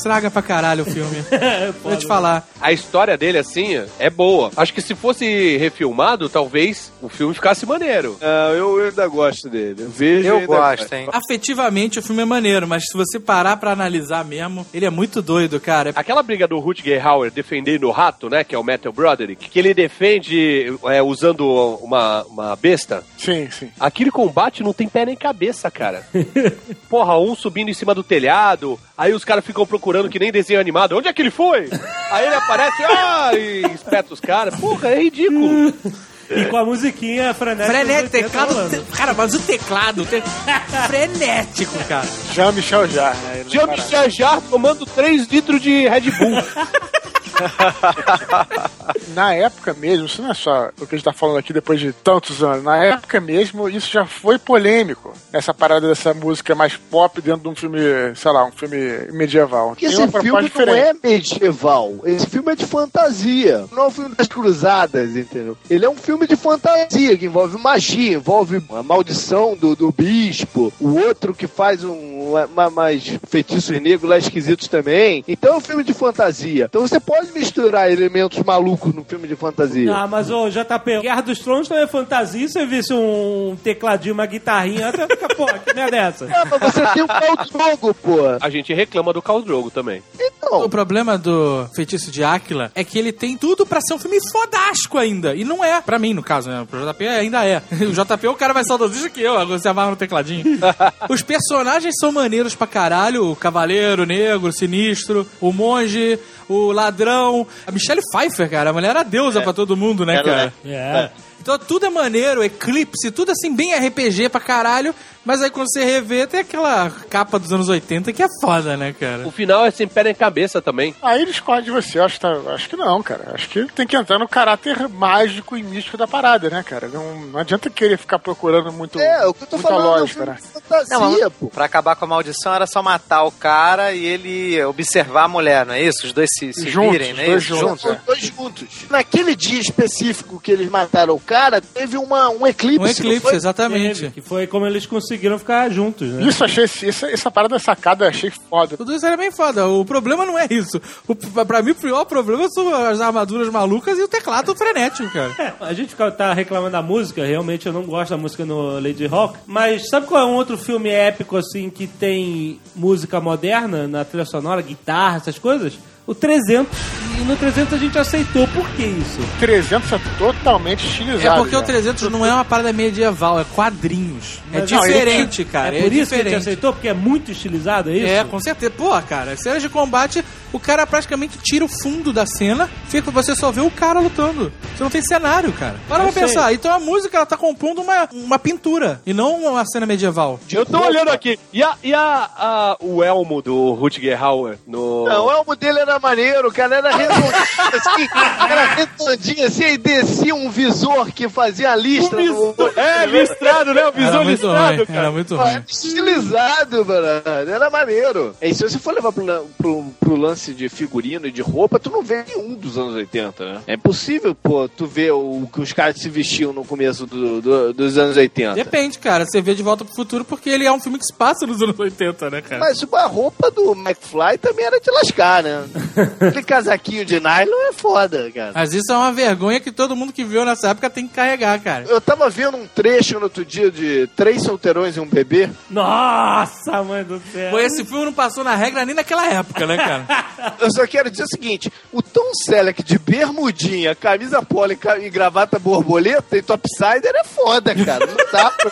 estraga pra caralho o filme. Vou te falar. A história dele, assim, é boa. Acho que se fosse refilmado, talvez o filme ficasse maneiro. Não, eu ainda gosto dele. Vejo Eu ainda gosto, hein? Afetivamente o filme é maneiro, mas se você parar pra analisar mesmo, ele é muito doido, cara. Aquela briga do Rutger Hauer defendendo o rato, né, que é o Metal Broderick, que ele defende é, usando uma, uma besta, Sim, sim. aquele combate não tem pé nem cabeça, cara. Porra, um subindo em cima do telhado, Aí os caras ficam procurando que nem desenho animado. Onde é que ele foi? Aí ele aparece, ah, e espeta os caras. Porra, é ridículo. E com a musiquinha frenética. Frenético, dos 80 teclado. te- Cara, mas o teclado. te- Frenético, cara. Jean-Michel Jarre, né? Ele não Jean para. Michel Jarre tomando 3 litros de Red Bull. Na época mesmo, isso não é só o que a gente tá falando aqui depois de tantos anos. Na época mesmo, isso já foi polêmico. Essa parada dessa música mais pop dentro de um filme, sei lá, um filme medieval. Porque esse filme proposta não diferente. é medieval. Esse filme é de fantasia. Não é um filme das cruzadas, entendeu? Ele é um filme de fantasia, que envolve magia, envolve a maldição do, do bispo, o outro que faz um, uma, mais feitiços negros lá esquisitos também. Então é um filme de fantasia. Então você pode misturar elementos malucos no filme de fantasia. Ah, mas o JP, Guerra dos Tronos também é fantasia. Se você visse um tecladinho, uma guitarrinha, até fica, pô, que merda é essa? Ah, mas você tem um pau de jogo, pô. A gente reclama do Khal Drogo também. Então, O problema do Feitiço de Áquila é que ele tem tudo pra ser um filme fodástico ainda. E não é. Pra mim, no caso, né? Pro JP ainda é. O JP é o cara mais saudosista que eu, agora você amarra no tecladinho. Os personagens são maneiros pra caralho. O Cavaleiro Negro, o Sinistro, o Monge, o Ladrão. A Michelle Pfeiffer, cara, a mulher era deusa pra todo mundo, né, cara? É. Então tudo é maneiro, Eclipse, tudo assim, bem RPG pra caralho. Mas aí quando você revê, tem aquela capa dos anos 80 que é foda, né, cara? O final é sem pé nem cabeça também. Aí discordo de você, acho que, tá- acho que não, cara. Acho que tem que entrar no caráter mágico e místico da parada, né, cara? Não, não adianta querer ficar procurando muito. é, o que eu tô falando é um lógica, né? fantasia, Não, mas pô. pra acabar com a maldição era só matar o cara e ele observar a mulher, não é isso? Os dois se, se Juntos, virem, não é dois isso? juntos. São dois juntos. Naquele dia específico que eles mataram o cara, teve uma, um eclipse. Um eclipse, exatamente. Teve, Que foi como eles conseguiram ficar juntos, né? Isso achei, essa, essa parada sacada achei foda. Tudo isso era bem foda. O problema não é isso. O, pra mim, o pior problema são as armaduras malucas e o teclado frenético, cara. É, a gente tá reclamando da música, realmente eu não gosto da música no Lady Rock, mas sabe qual é um outro filme épico, assim, que tem música moderna na trilha sonora, guitarra, essas coisas? O 300. E no 300 a gente aceitou. Por que isso? 300 é totalmente estilizado. É porque o já. 300 não é uma parada medieval, é quadrinhos. É Mas não, diferente, cara. É por isso que a gente diferente. aceitou? Porque é muito estilizado, é isso? É, com certeza. Pô, cara, cenas de combate, o cara praticamente tira o fundo da cena, fica você só vê o cara lutando. Você não tem cenário, cara. Para Eu pra pensar. Então a música, ela tá compondo uma, uma pintura, e não uma cena medieval. Eu tô olhando aqui. E, a, e a, a- o elmo do Rutger Hauer no... Não, o elmo dele era maneiro, o cara era redondinho assim, era redondinho assim, e descia um visor que fazia a lista. no- É, listrado, né? O Era visor muito listrado, ruim, cara. era muito ruim. Era estilizado, mano. Era maneiro. E se você for levar pro, pro, pro lance de figurino e de roupa, tu não vê nenhum dos anos 80, né? É impossível, pô, tu ver o que os caras se vestiam no começo do- do- dos anos 80. Depende, cara. Você vê De Volta pro Futuro porque ele é um filme que se passa nos anos 80, né, cara? Mas a roupa do McFly também era de lascar, né? Aquele casaquinho de nylon é foda, cara. Mas isso é uma vergonha que todo mundo que viu nessa época tem que carregar, cara. Eu tava vendo um trecho no outro dia de Três Solteirões e um Bebê. Nossa, mãe do céu. Pô, esse filme não passou na regra nem naquela época, né, cara? Eu só quero dizer o seguinte: o Tom Selleck de bermudinha, camisa polo e gravata borboleta e topsider é foda, cara. Não dá pra...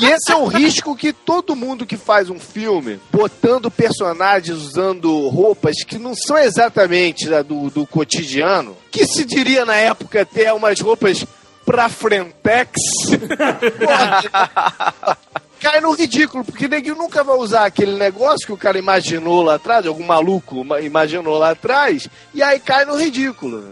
E esse é o risco que todo mundo que faz um filme, botando personagens usando roupas que não são exatamente do, do cotidiano, que se diria na época até umas roupas pra frentex. cai no ridículo, porque ninguém nunca vai usar aquele negócio que o cara imaginou lá atrás, algum maluco ma- imaginou lá atrás, e aí cai no ridículo.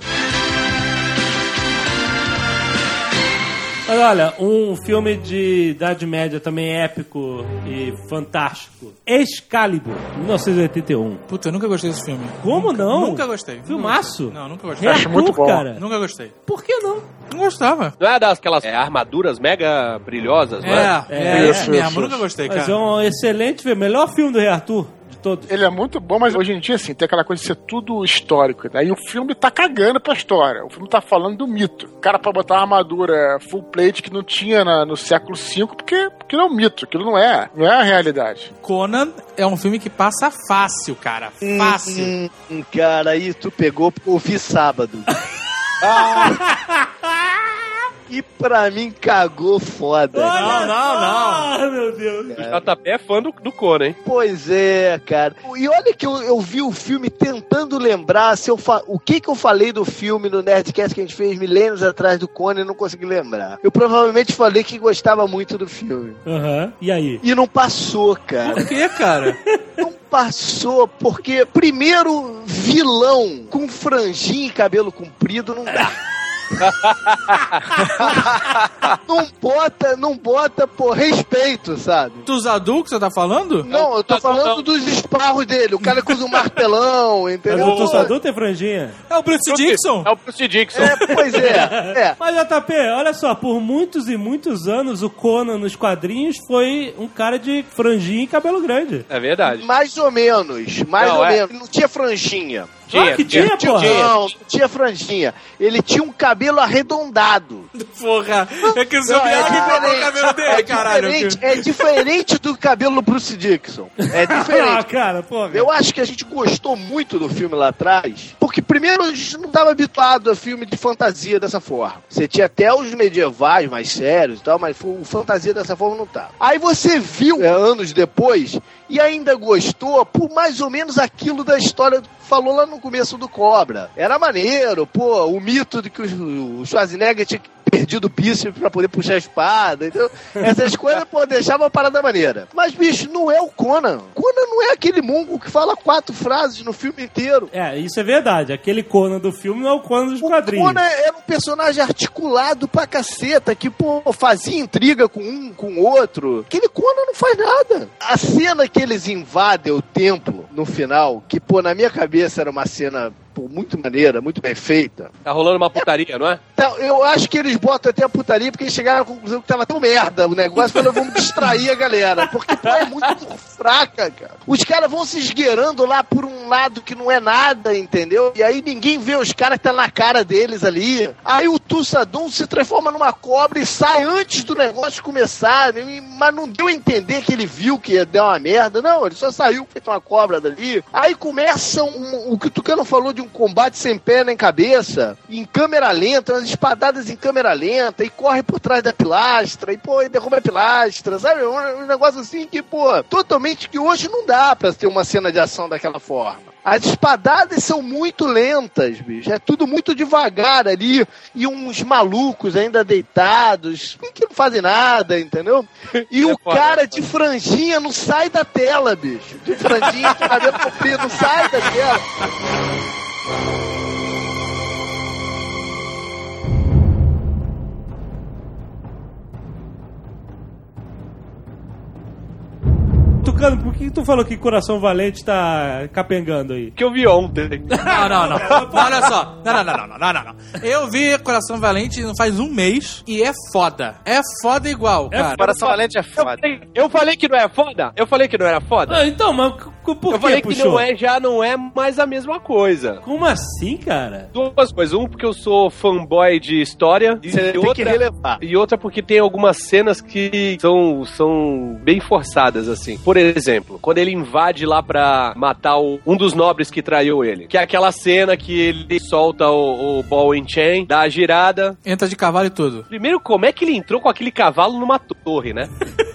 Mas olha, um filme de Idade Média também épico e fantástico. Excalibur, 1981. Puta, eu nunca gostei desse filme. Como Nunca- não? Nunca gostei. Nunca Filmaço? gostei. Não, nunca gostei. Acho Arthur, muito bom. cara. Nunca gostei. Por que não? Não gostava. Não é daquelas é, armaduras mega brilhosas, É, né? é, É, isso, mesmo. isso. Nunca gostei, Mas cara. é um excelente filme. Melhor filme do Rei Arthur de todos. Ele é muito bom, mas hoje em dia, assim, tem aquela coisa de ser tudo histórico. Daí o filme tá cagando pra história. O filme tá falando do mito. O cara pra botar uma armadura full plate que não tinha na- no século V, porque, porque não é um mito. Aquilo não é, não é a realidade. Conan é um filme que passa fácil, cara. Fácil. Hum, hum, cara, aí tu pegou porque eu vi sábado. E pra mim cagou foda. Olha Não, não, só! Ah, meu Deus. O JP é fã do, do Conan, hein? Pois é, cara. E olha que eu, eu vi o filme tentando lembrar se eu fa... o que que eu falei do filme no Nerdcast que a gente fez milênios atrás do Conan e não consegui lembrar. Eu provavelmente falei que gostava muito do filme. Aham. E aí? E não passou, cara. Por que, cara? Não passou, porque primeiro vilão com franjinha e cabelo comprido não dá. não bota, não bota por respeito, sabe? Dos adultos você tá falando? Não, eu tô falando dos esparros dele. O cara que usa um martelão, Mas entendeu? o Tussador tem franjinha? É o Bruce Dixon? É o Bruce Dixon. É, pois é. É. Mas, JP, olha só, por muitos e muitos anos, o Conan nos quadrinhos foi um cara de franjinha e cabelo grande. É verdade. Mais ou menos, mais Não, ou é. menos. Não tinha franjinha. Claro que tinha, Tinha- porra. Não, não tinha franjinha. Ele tinha um cabelo arredondado. Porra, é que o seu é comprou o diferente. cabelo dele, É caralho. diferente, é diferente do cabelo do Bruce Dixon. É Ah, diferente. cara, porra. Eu acho que a gente gostou muito do filme lá atrás, porque primeiro a gente não estava habituado a filme de fantasia dessa forma. Você tinha até os medievais mais sérios e tal, mas o fantasia dessa forma não tá. Aí você viu é, anos depois e ainda gostou por mais ou menos aquilo da história que falou lá no começo do Cobra. Era maneiro, pô, o mito de que o Schwarzenegger tinha perdido o bíceps pra poder puxar a espada, então essas coisas, pô, deixava a parada maneira. Mas, bicho, não é o Conan. Conan não é aquele mongo que fala quatro frases no filme inteiro. É, isso é verdade. Aquele Conan do filme não é o Conan dos O quadrinhos. Conan era um personagem articulado pra caceta, que, pô, fazia intriga com um, com o outro. Aquele Conan não faz nada. A cena que eles invadem o templo no final, que, pô, na minha cabeça era uma cena pô, muito maneira, muito bem feita. Tá rolando uma putaria, não é? Então, eu acho que eles botam até a putaria porque eles chegaram à conclusão que tava tão merda o negócio, falaram, vamos distrair a galera. Porque pô, é muito fraca, cara. Os caras vão se esgueirando lá por um lado que não é nada, entendeu? E aí ninguém vê os caras que tá na cara deles ali. Aí o Tussadum se transforma numa cobra e sai antes do negócio começar. né? Mas não deu a entender que ele viu que ia dar uma merda. Não, ele só saiu feito uma cobra dali. Aí começa um- o que o Tucano falou de um combate sem pé nem cabeça, em câmera lenta, umas espadadas em câmera lenta, e corre por trás da pilastra, e pô, e derruba a pilastra, sabe? Um, um negócio assim que, pô, totalmente que hoje não dá pra ter uma cena de ação daquela forma. As espadadas são muito lentas, bicho. É tudo muito devagar ali. E uns malucos ainda deitados, que não fazem nada, entendeu? E o foda, cara é de franjinha não sai da tela, bicho. De franjinha, de cabelo comprido, não sai da tela. Tucano, por que tu falou que Coração Valente tá capengando aí? Que eu vi ontem. Não, não, não. Não, Olha só. Não, não, não, não, não, não, não. Eu vi Coração Valente não faz um mês e é foda. É foda igual, cara. Coração Valente é Eu foda. falei, eu falei que não é foda? Eu falei que não era foda? Ah, então, mas por eu que falei que puxou? não é, já não é mais a mesma coisa. Como assim, cara? Duas coisas. Um, porque eu sou fanboy de história. E que outra, relevar. e outra porque tem algumas cenas que são, são bem forçadas, assim. Por exemplo, quando ele invade lá pra matar o- um dos nobres que traiu ele. Que é aquela cena que ele solta o, o ball and chain, dá a girada. Entra de cavalo e tudo. Primeiro, como é que ele entrou com aquele cavalo numa torre, né?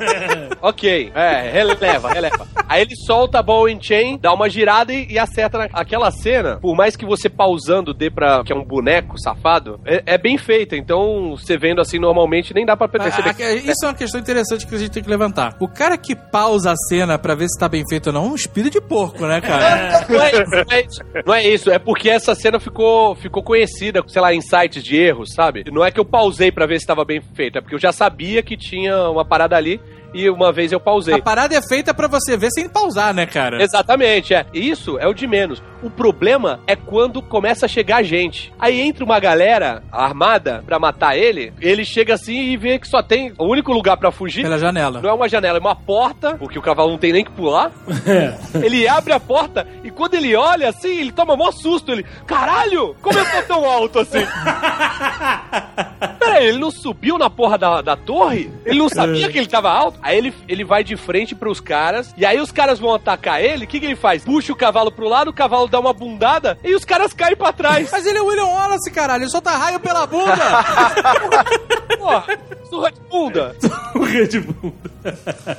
ok, é, releva, releva. Aí ele solta a ball and chain, dá uma girada e, e acerta na- aquela cena. Por mais que você pausando dê pra. que é um boneco safado, é, é bem feita. Então, você vendo assim normalmente, nem dá pra perceber. Ah, ah, isso é uma questão interessante que a gente tem que levantar. O cara que pausa a cena pra ver se tá bem feito ou não é um espírito de porco, né, cara? Não é, não é isso, não é isso, é porque essa cena ficou, ficou conhecida, sei lá, em sites de erros, sabe? Não é que eu pausei pra ver se estava bem feito, é porque eu já sabia que tinha uma parada ali e uma vez eu pausei. A parada é feita pra você ver sem pausar, né, cara? Exatamente, é. Isso é o de menos. O problema é quando começa a chegar gente. Aí entra uma galera armada pra matar ele, ele chega assim e vê que só tem o único lugar pra fugir. Pela janela. Não é uma janela, é uma porta, porque o cavalo não tem nem que pular. É. Ele abre a porta e quando ele olha assim, ele toma maior susto. Ele, caralho, como eu tô tão alto assim? Ele não subiu na porra da, da torre? Ele não sabia que ele tava alto? Aí ele, ele vai de frente pros caras, e aí os caras vão atacar ele, o que, que ele faz? Puxa o cavalo pro lado, o cavalo dá uma bundada, e os caras caem pra trás. Mas ele é o William Wallace, caralho. Ele solta raio pela bunda. Porra, surra de bunda. O Red Bull.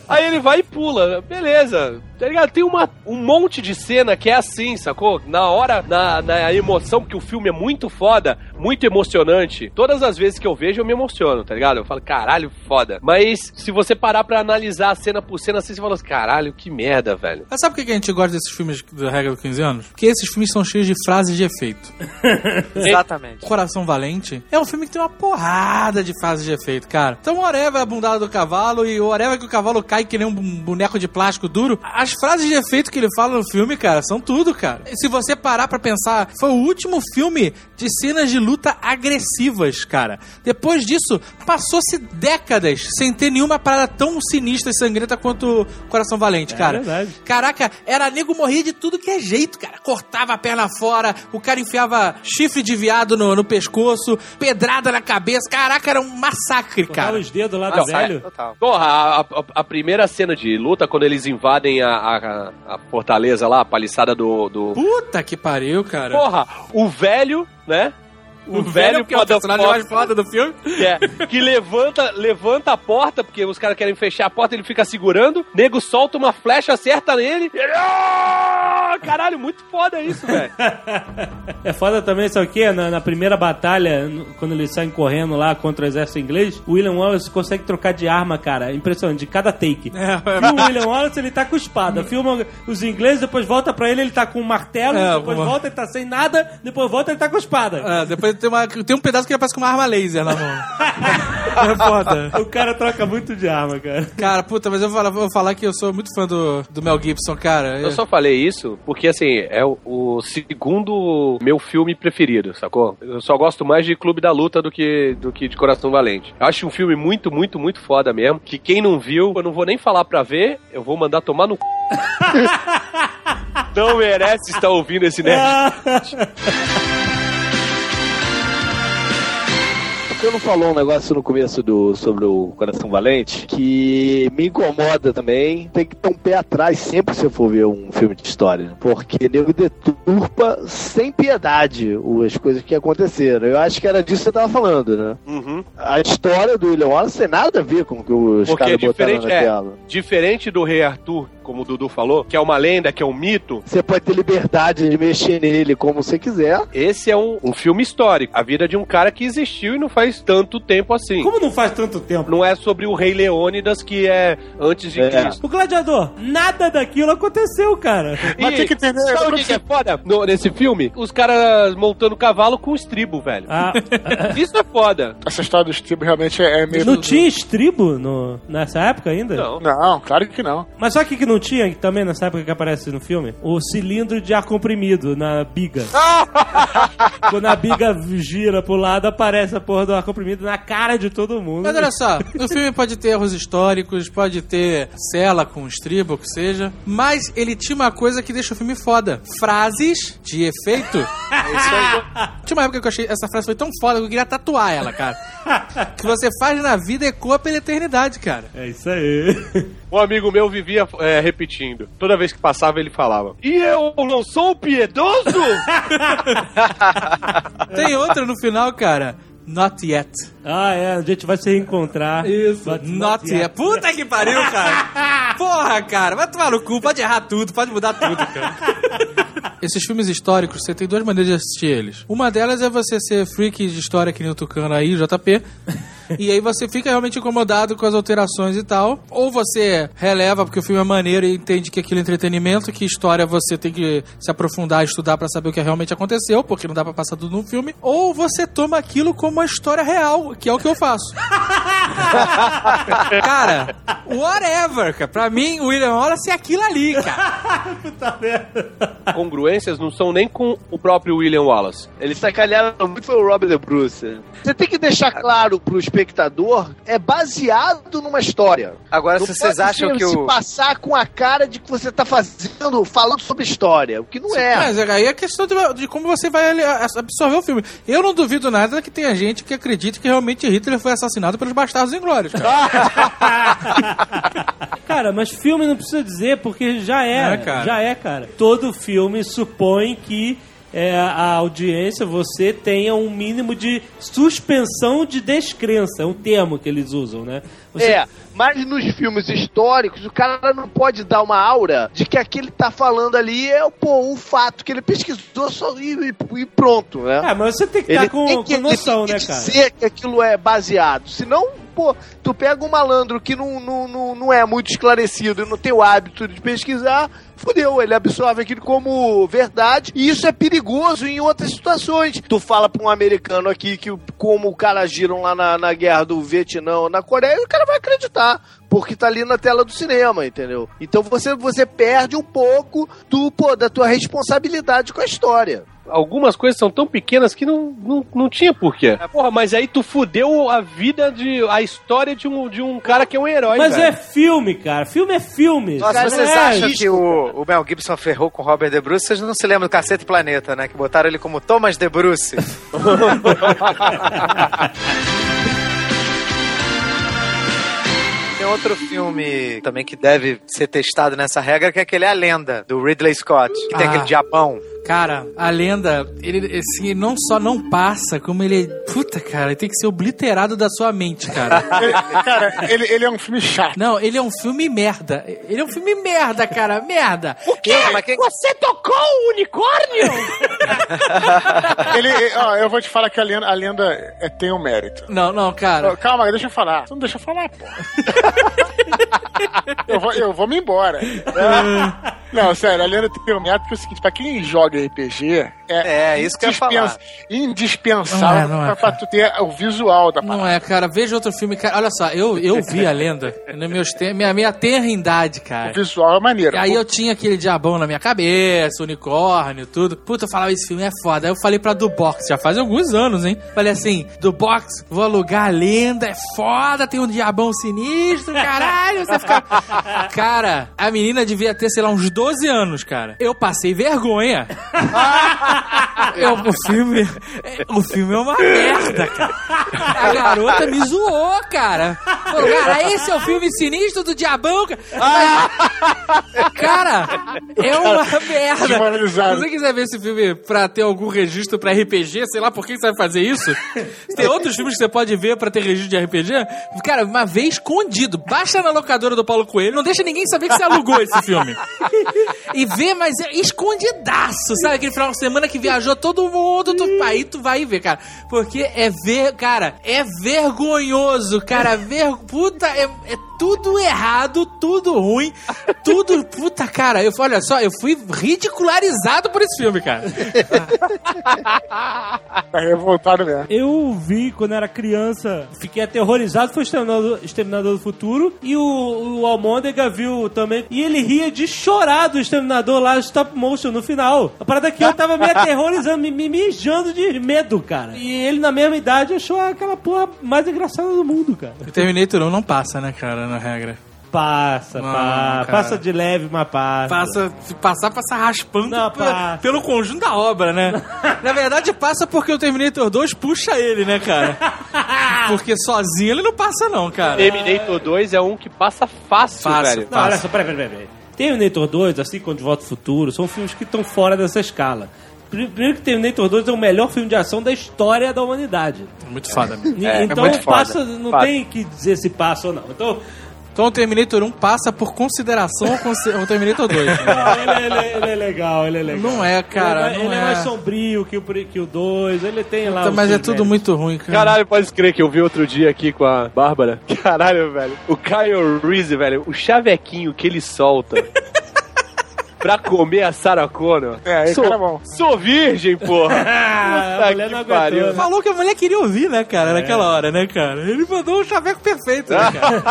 Aí ele vai e pula. Beleza. Tá ligado? Tem uma, um monte de cena que é assim, sacou? Na hora, na, na emoção, porque o filme é muito foda, muito emocionante. Todas as vezes que eu vejo, eu me emociono, tá ligado? Eu falo, caralho, foda. Mas se você parar pra analisar cena por cena, assim, você fala assim, caralho, que merda, velho. Mas sabe por que a gente gosta desses filmes da regra dos 15 anos? Porque esses filmes são cheios de frases de efeito. Exatamente. Coração Valente é um filme que tem uma porrada de frases de efeito, cara. Então, whatever a bundada do cavalo e whatever que o cavalo cai que nem um boneco de plástico duro. As frases de efeito que ele fala no filme, cara, são tudo, cara. E se você parar pra pensar, foi o último filme de cenas de luta agressivas, cara. Depois disso, passou-se décadas sem ter nenhuma parada tão sinistra e sangrenta quanto Coração Valente, cara. verdade. Caraca, era nego morrer de tudo que é jeito, cara. Cortava a perna fora, o cara enfiava chifre de viado no, no pescoço, pedrada na cabeça. Caraca, era um massacre, Cara, cara. os dedos lá do velho. Total. Porra, a, a- a primeira cena de luta, quando eles invadem a, a- a fortaleza lá, a paliçada do. do... Puta que pariu, cara. Porra, o velho, né? O velho, que é o personagem mais foda do filme. que, é, que levanta, levanta a porta, porque os caras querem fechar a porta, ele fica segurando, nego solta uma flecha, acerta nele. e ele, "Ah!" Caralho, muito foda isso, velho. É foda também, sabe o quê? Na, na primeira batalha, no- quando eles saem correndo lá contra o exército inglês, o William Wallace consegue trocar de arma, cara. Impressionante, de cada take. É, é. E o William Wallace, ele tá com espada. Filma os ingleses, depois volta pra ele, ele tá com um martelo, É, depois uma- volta, ele tá sem nada, depois volta, ele tá com espada. É, depois tem, uma, tem um pedaço que ele parece com uma arma laser na mão. é foda. O cara troca muito de arma, cara. Cara, puta, mas eu vou falar, vou falar que eu sou muito fã do, do Mel Gibson, cara. Eu só falei isso porque, assim, é o, o segundo meu filme preferido, sacou? Eu só gosto mais de Clube da Luta do que, do que de Coração Valente. Eu acho um filme muito, muito, muito foda mesmo. Que quem não viu, eu não vou nem falar pra ver, eu vou mandar tomar no c... Não merece estar ouvindo esse nerd. Você não falou um negócio no começo do, sobre o Coração Valente que me incomoda também. Tem que ter um pé atrás sempre que você for ver um filme de história. Porque nego deturpa sem piedade as coisas que aconteceram. Eu acho que era disso que você tava falando, né? Uhum. A história do William Wallace tem nada a ver com o que os é caras botaram na é, tela. diferente do Rei Arthur, como o Dudu falou, que é uma lenda, que é um mito, Você pode ter liberdade de mexer nele como você quiser. esse é um, um filme histórico. A vida de um cara que existiu e não faz tanto tempo assim. Como não faz tanto tempo? Não é sobre o Rei Leônidas, que é antes de É. Cristo. O gladiador, nada daquilo aconteceu, cara. Mas tem que entender, Sabe o que, que é foda no- nesse filme? Os caras montando cavalo com estribo, velho. Ah, Isso é foda. Essa história do Steve realmente é, meio. não tinha estribo no, nessa época ainda? Não. Não, claro que não. Mas sabe o que, que não tinha também nessa época que aparece no filme? O cilindro de ar comprimido na biga. Quando a biga gira pro lado, aparece a porra do ar comprimido na cara de todo mundo. Mas olha só, o filme pode ter erros históricos, pode ter cela com estribo, o que seja, mas ele tinha uma coisa que deixa o filme foda. Frases de efeito. Tinha uma época que eu achei essa frase foi tão foda que eu queria tatuar ela, cara. Que você faz na vida ecoa pela eternidade, cara. É isso aí. Um amigo meu vivia é, repetindo. Toda vez que passava, ele falava: E eu não sou piedoso? Tem outra no final, cara. Not yet. Ah, é, a gente vai se reencontrar. But Not yet. Puta que pariu, cara. Porra, cara. Vai tomar no cu. Pode errar tudo, pode mudar tudo, cara. Esses filmes históricos, você tem duas maneiras de assistir eles. Uma delas é você ser freak de história que nem o Tucano aí, JP. E aí você fica realmente incomodado com as alterações e tal. Ou você releva porque o filme é maneiro e entende que aquilo é entretenimento, que história você tem que se aprofundar, estudar pra saber o que realmente aconteceu, porque não dá pra passar tudo num filme. Ou você toma aquilo como uma história real, que é o que eu faço. cara, whatever, cara. Pra mim, o William Wallace é aquilo ali, cara. Puta merda. Congruências não são nem com o próprio William Wallace. Eles sacanearam muito foi o Robert De Bruce. Você tem que deixar claro pro espectador, é baseado numa história. Agora, Não se vocês acham se- que se o. passar com a cara de que você tá fazendo, falando sobre história, o que não é. Mas aí é questão de, de como você vai absorver o filme. Eu não duvido nada que tenha gente que acredite que realmente Hitler foi assassinado pelos bastardos inglórios, cara. Cara, mas filme não precisa dizer, porque já é. É, cara. Já é, cara. Todo filme supõe que é, a audiência, você tenha um mínimo de suspensão de descrença. É um termo que eles usam, né? Você- É, mas nos filmes históricos, o cara não pode dar uma aura de que aquele tá falando ali é pô, um fato que ele pesquisou só e, e- pronto, né? É, mas você tem que Ele estar com, tem que, com noção, ele né, tem que cara? dizer que aquilo é baseado. Senão, pô, tu pega um malandro que não, não, não, não é muito esclarecido e não tem o hábito de pesquisar, fudeu, ele absorve aquilo como verdade e isso é perigoso em outras situações. Tu fala pra um americano aqui que como o cara agiram lá na, na guerra do Vietnã na Coreia, o cara vai acreditar. Porque tá ali na tela do cinema, entendeu? Então você, você perde um pouco do, pô, da tua responsabilidade com a história. Algumas coisas são tão pequenas que não, não, não tinha porquê. Porra, mas aí tu fudeu a vida de. a história de um, de um cara que é um herói. Mas velho. é filme, cara. Filme é filme. Nossa, Cara, vocês é acham isso. que o, o Mel Gibson ferrou com o Robert De Bruce? Vocês não se lembram do Cacete Planeta, né? Que botaram ele como Thomas De Bruce. Tem outro filme também que deve ser testado nessa regra, que é aquele A Lenda, do Ridley Scott, que tem Ah. aquele diabão. Cara, a lenda, ele assim, não só não passa, como ele. Puta, cara, ele tem que ser obliterado da sua mente, cara. Ele- cara, ele, ele é um filme chato. Não, ele é um filme merda. Ele é um filme merda, cara, merda. Ah, mas quem- Você tocou o unicórnio? Ele, ó, eu vou te falar que a lenda, a lenda é, tem um mérito. Não, não, cara. Calma, deixa eu falar. Você não deixa eu falar, pô. eu, vou, eu vou me embora. Não, sério, a lenda tem um mérito porque é o seguinte, pra quem joga RPG, é, É, isso que eu ia falar. indispensável Não é, não é, pra, pra tu ter o visual da parada. Não é, cara. Veja outro filme, cara. Olha só, eu, eu vi a lenda. Na meus te- minha, minha tenrindade, O cara. visual é maneiro. E aí eu tinha aquele diabão na minha cabeça, unicórnio, tudo. Puta, eu falava, esse filme é foda. Aí eu falei pra do box, já faz alguns anos, hein? Falei assim, do box, vou alugar a lenda, é foda, tem um diabão sinistro, caralho. Você fica... Cara, a menina devia ter, sei lá, uns 12 anos, cara. Eu passei vergonha. Eu, o filme. O filme é uma merda, cara. A garota me zoou, cara. Falou, cara, esse é o filme sinistro do diabão, cara. Mas, cara, é uma merda. Se você quiser ver esse filme pra ter algum registro pra RPG, sei lá por que você vai fazer isso. Tem outros filmes que você pode ver pra ter registro de RPG. Cara, uma vez escondido. Baixa na locadora do Paulo Coelho, não deixa ninguém saber que você alugou esse filme. E vê, mas é escondidaço, sabe? Aquele final de semana que viajou todo mundo, tu, aí tu vai ver, cara. Porque é ver, cara, é vergonhoso, cara. Ver, puta, é, é tudo errado, tudo ruim, tudo, puta, cara. Eu, olha só, eu fui ridicularizado por esse filme, cara. Tá revoltado mesmo. Eu vi quando era criança, fiquei aterrorizado, foi o Exterminador, Exterminador do Futuro, e o, o Almôndega viu também, e ele ria de chorar do Exterminador lá, stop motion, no final. A parada que eu tava me aterrorizando, me, me mijando de medo, cara. E ele, na mesma idade, achou aquela porra mais engraçada do mundo, cara. O Terminator 1 não passa, né, cara, na regra. Passa, Não, passa, passa de leve, mas passa. Passa, se passar, passa raspando Não, passa. pelo conjunto da obra, né? Na verdade, passa porque o Terminator 2 puxa ele, né, cara? Porque sozinho ele não passa, não, cara. Terminator 2 é um que passa fácil, Fácil. velho. Não, olha só, peraí, peraí, peraí. Terminator 2, assim como De Volta ao Futuro, são filmes que estão fora dessa escala. Pri- Primeiro que Terminator 2 é o melhor filme de ação da história da humanidade. Muito foda. É, é então muito foda. passa, não Fato. tem que dizer se passa ou não. Então, Então o Terminator 1 passa por consideração ao Terminator 2. né? não, ele, ele- ele é legal, ele é legal. Não é, cara, Ele, é- não ele é é. mais sombrio que o, que o 2, ele tem lá. os Mas é tudo muito ruim, cara. Caralho, pode crer que eu vi outro dia aqui com a Bárbara. Caralho, velho. O Kyle Reese, velho, o chavequinho que ele solta pra comer a Sarah Connor. É, sou, cara é bom. sou virgem, porra. A Puta mulher que não pariu. aguentou, né? Falou que a mulher queria ouvir, né, cara, naquela hora, né, cara? Ele mandou um chaveco perfeito, né, cara?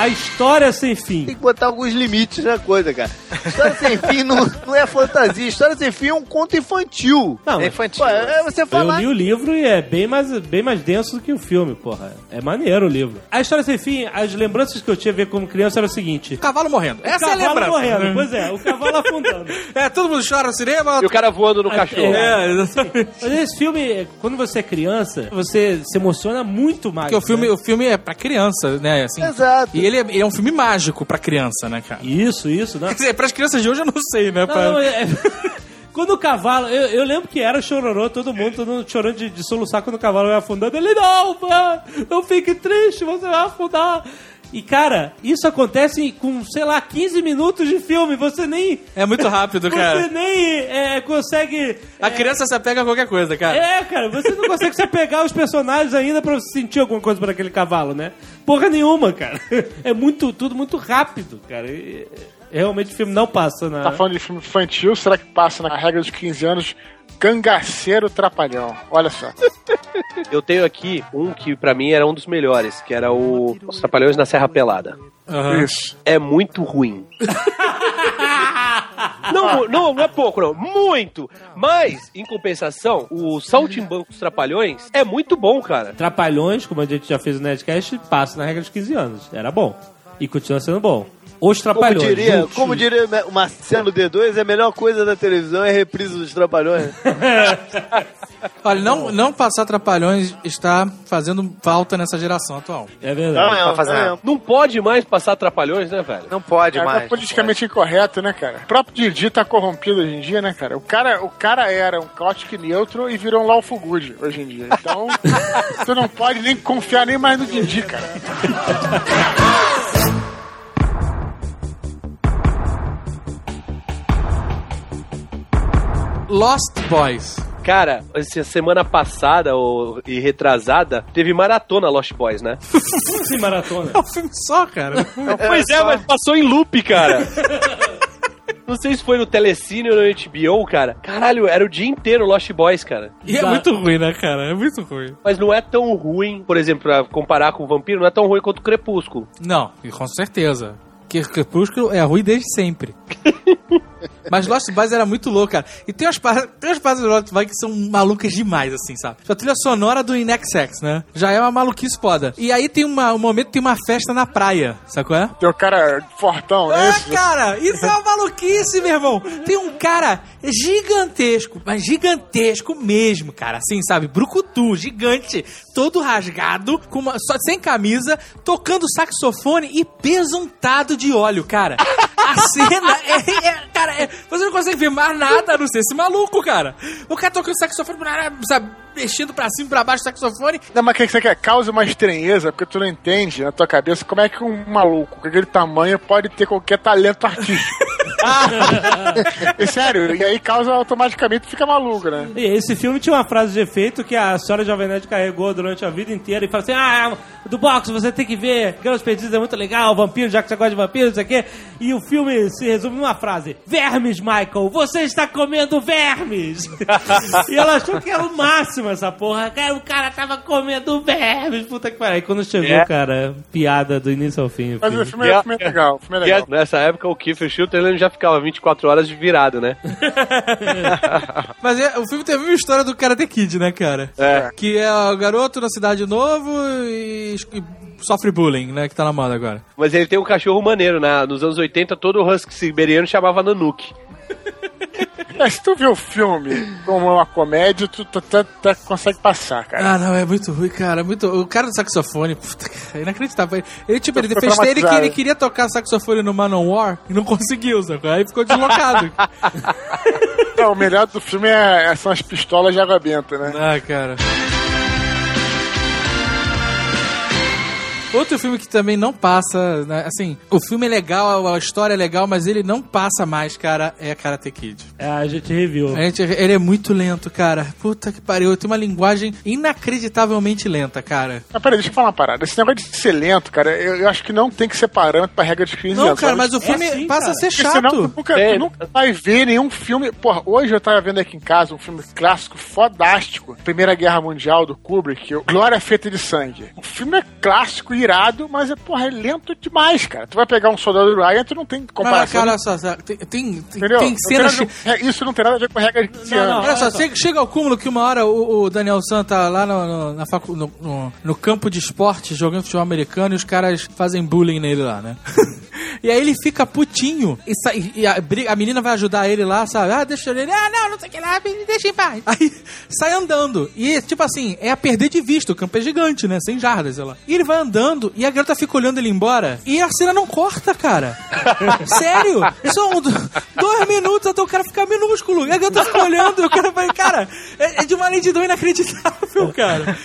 A História Sem Fim. Tem que botar alguns limites na coisa, cara. História sem fim não, não é fantasia. História sem fim é um conto infantil. Não, É infantil. Pô, é você eu falar. li o livro e é bem mais, bem mais denso do que o filme, porra. É maneiro o livro. A História Sem Fim, as lembranças que eu tinha a ver como criança era o seguinte. Cavalo morrendo. Essa o é a cavalo lembrança. morrendo, pois é, o cavalo afundando. É, todo mundo chora no cinema. E o cara voando no cachorro. É, exatamente. Mas esse filme, quando você é criança, você se emociona muito mais. Porque o filme, né? o filme é pra criança, né? Assim, Exato. E ele é, ele é um filme mágico pra criança, né, cara? Isso, isso, né? Quer dizer, pras crianças de hoje eu não sei, né? Não, pra- não, é- Quando o cavalo. Eu, eu lembro que era chororô, todo mundo, todo mundo chorando de, de soluçar quando o cavalo vai afundando. Ele, não, mano, não fique triste, você vai afundar. E, cara, isso acontece com, sei lá, 15 minutos de filme. Você nem. É muito rápido, Você cara. nem é, consegue. A criança se apega a qualquer coisa, cara. É, cara, você não consegue se apegar aos personagens ainda pra você sentir alguma coisa por aquele cavalo, né? Porra nenhuma, cara. É muito, tudo muito rápido, cara. E, realmente o filme não passa na. Tá falando de filme infantil, será que passa na regra dos 15 anos? Cangaceiro Trapalhão. Olha só. Eu tenho aqui um que pra mim era um dos melhores, que era o Os Trapalhões na Serra Pelada. Aham. Isso. É muito ruim. Não, não, não é pouco, não. Muito! Mas, em compensação, o Saltimbancos Trapalhões é muito bom, cara. Trapalhões, como a gente já fez no Nerdcast, passa na regra dos 15 anos. Era bom. E continua sendo bom. Os Como Trapalhões. diria, juntos. como diria o Marcelo D2, a melhor coisa da televisão é a reprise dos Trapalhões. Olha, não, não passar Trapalhões está fazendo falta nessa geração atual. É verdade. Não, tá fazendo. Não pode mais passar Trapalhões, né, velho? Não pode É, mais. é politicamente incorreto, né, cara? O próprio Didi tá corrompido hoje em dia, né, cara? O cara, o cara era um caótico neutro e virou um Lawful Good hoje em dia. Então, tu não pode nem confiar nem mais no Didi, cara. Lost Boys. Cara, essa semana passada ou, e retrasada, teve maratona Lost Boys, né? Sim, maratona. É um filme só, cara. pois é, mas passou em loop, cara. Não sei se foi no Telecine ou no HBO, cara. Caralho, era o dia inteiro Lost Boys, cara. E é muito ruim, né, cara? É muito ruim. Mas não é tão ruim, por exemplo, pra comparar com o Vampiro, não é tão ruim quanto o Crepúsculo. Não, e com certeza. Que Crepúsculo é ruim desde sempre. Mas Lost Boys era muito louco, cara. E tem umas, par- tem umas partes do Lost Boys que são malucas demais, assim, sabe? A trilha sonora do Inexex, né? Já é uma maluquice foda. E aí tem uma, um momento tem uma festa na praia, sacou? É? Tem o cara fortão, né? É, cara, isso é uma maluquice, meu irmão. Tem um cara gigantesco, mas gigantesco mesmo, cara. Assim, sabe? Brucutu, gigante, todo rasgado, com uma, só, sem camisa, tocando saxofone e besuntado de óleo, cara. A cena é, é- Cara, é- você não consegue ver mais nada a não ser esse maluco, cara. O cara tocando saxofone, sabe? Mexendo pra cima e pra baixo do saxofone. Não, mas o que você quer? Causa uma estranheza, porque tu não entende na tua cabeça como é que um maluco com aquele tamanho pode ter qualquer talento artístico. é sério, e aí causa automaticamente fica maluco, né? E esse filme tinha uma frase de efeito que a senhora Jovem Nerd carregou durante a vida inteira e fala assim: Ah, do box você tem que ver, Girls Perdidos é muito legal, vampiro, já que você gosta de vampiro, não sei o quê. E o filme se resume numa frase: Vermes, Michael, você está comendo vermes! e ela achou que era o máximo essa porra. Cara, o cara tava comendo vermes, puta que pariu. Aí quando chegou, É. cara, piada do início ao fim. Mas filme. o filme, é- o filme é legal, o filme é E legal. nessa época o Kiefer já ficava 24 horas de virado, né? Mas é- o filme teve uma história do Karate Kid, né, cara? É. Que é o garoto na cidade novo e, e sofre bullying, né? Que tá na moda agora. Mas ele tem um cachorro maneiro, né? Nos anos 80, todo husky siberiano chamava Nanuki. É, se tu vê o filme como uma comédia, tu, tu, tu- tu consegue passar, cara. Ah, não, é muito ruim, cara. Muito... O cara do saxofone, puta, é inacreditável. Ele, tipo, ele fez ele que ele queria tocar saxofone no Manowar e não conseguiu, sacou? Aí ficou deslocado. Não, o melhor do filme é, são as pistolas de água benta, né? ah, cara. Outro filme que também não passa, né, assim, o filme é legal, a história é legal, mas ele não passa mais, cara, é Karate Kid. É, a gente reviu. A gente, ele é muito lento, cara. Puta que pariu. Tem uma linguagem inacreditavelmente lenta, cara. Mas peraí, deixa eu falar uma parada. Esse negócio de ser lento, cara, eu, eu acho que não tem que ser parâmetro pra regra de 15 Não, cara, mas o filme assim, passa cara. a ser Porque chato. senão tu nunca, É. tu nunca vai ver nenhum filme. Porra, hoje eu tava vendo aqui em casa um filme clássico fodástico. Primeira Guerra Mundial do Kubrick, o Glória Feita de Sangue. O filme é clássico e irado, mas é, porra, é lento demais, cara. Tu vai pegar um soldado do Ryan, tu não tem comparação. cara, olha só, tem, tem, entendeu? tem Não cenas... ver- é, isso não tem nada a ver com a regra de 15 Não, não. Olha só, olha só. chega, chega ao cúmulo que uma hora o, o Daniel San tá lá no, no, na facu, no, no- no campo de esporte jogando futebol americano e os caras fazem bullying nele lá, né? e aí ele fica putinho e, sai- e a, a menina vai ajudar ele lá, sabe? Ah, deixa ele. Ah, não, não sei o que lá, me deixa em paz. Aí sai andando. E, tipo assim, é a perder de vista. O campo é gigante, né? 100 jardas, sei lá. E ele vai andando e a garota fica olhando ele embora. E a cena não corta, cara. Sério? São do- dois minutos até o cara ficar minúsculo. E a garota fica olhando e o cara vai, cara, é, é de uma lentidão inacreditável, cara.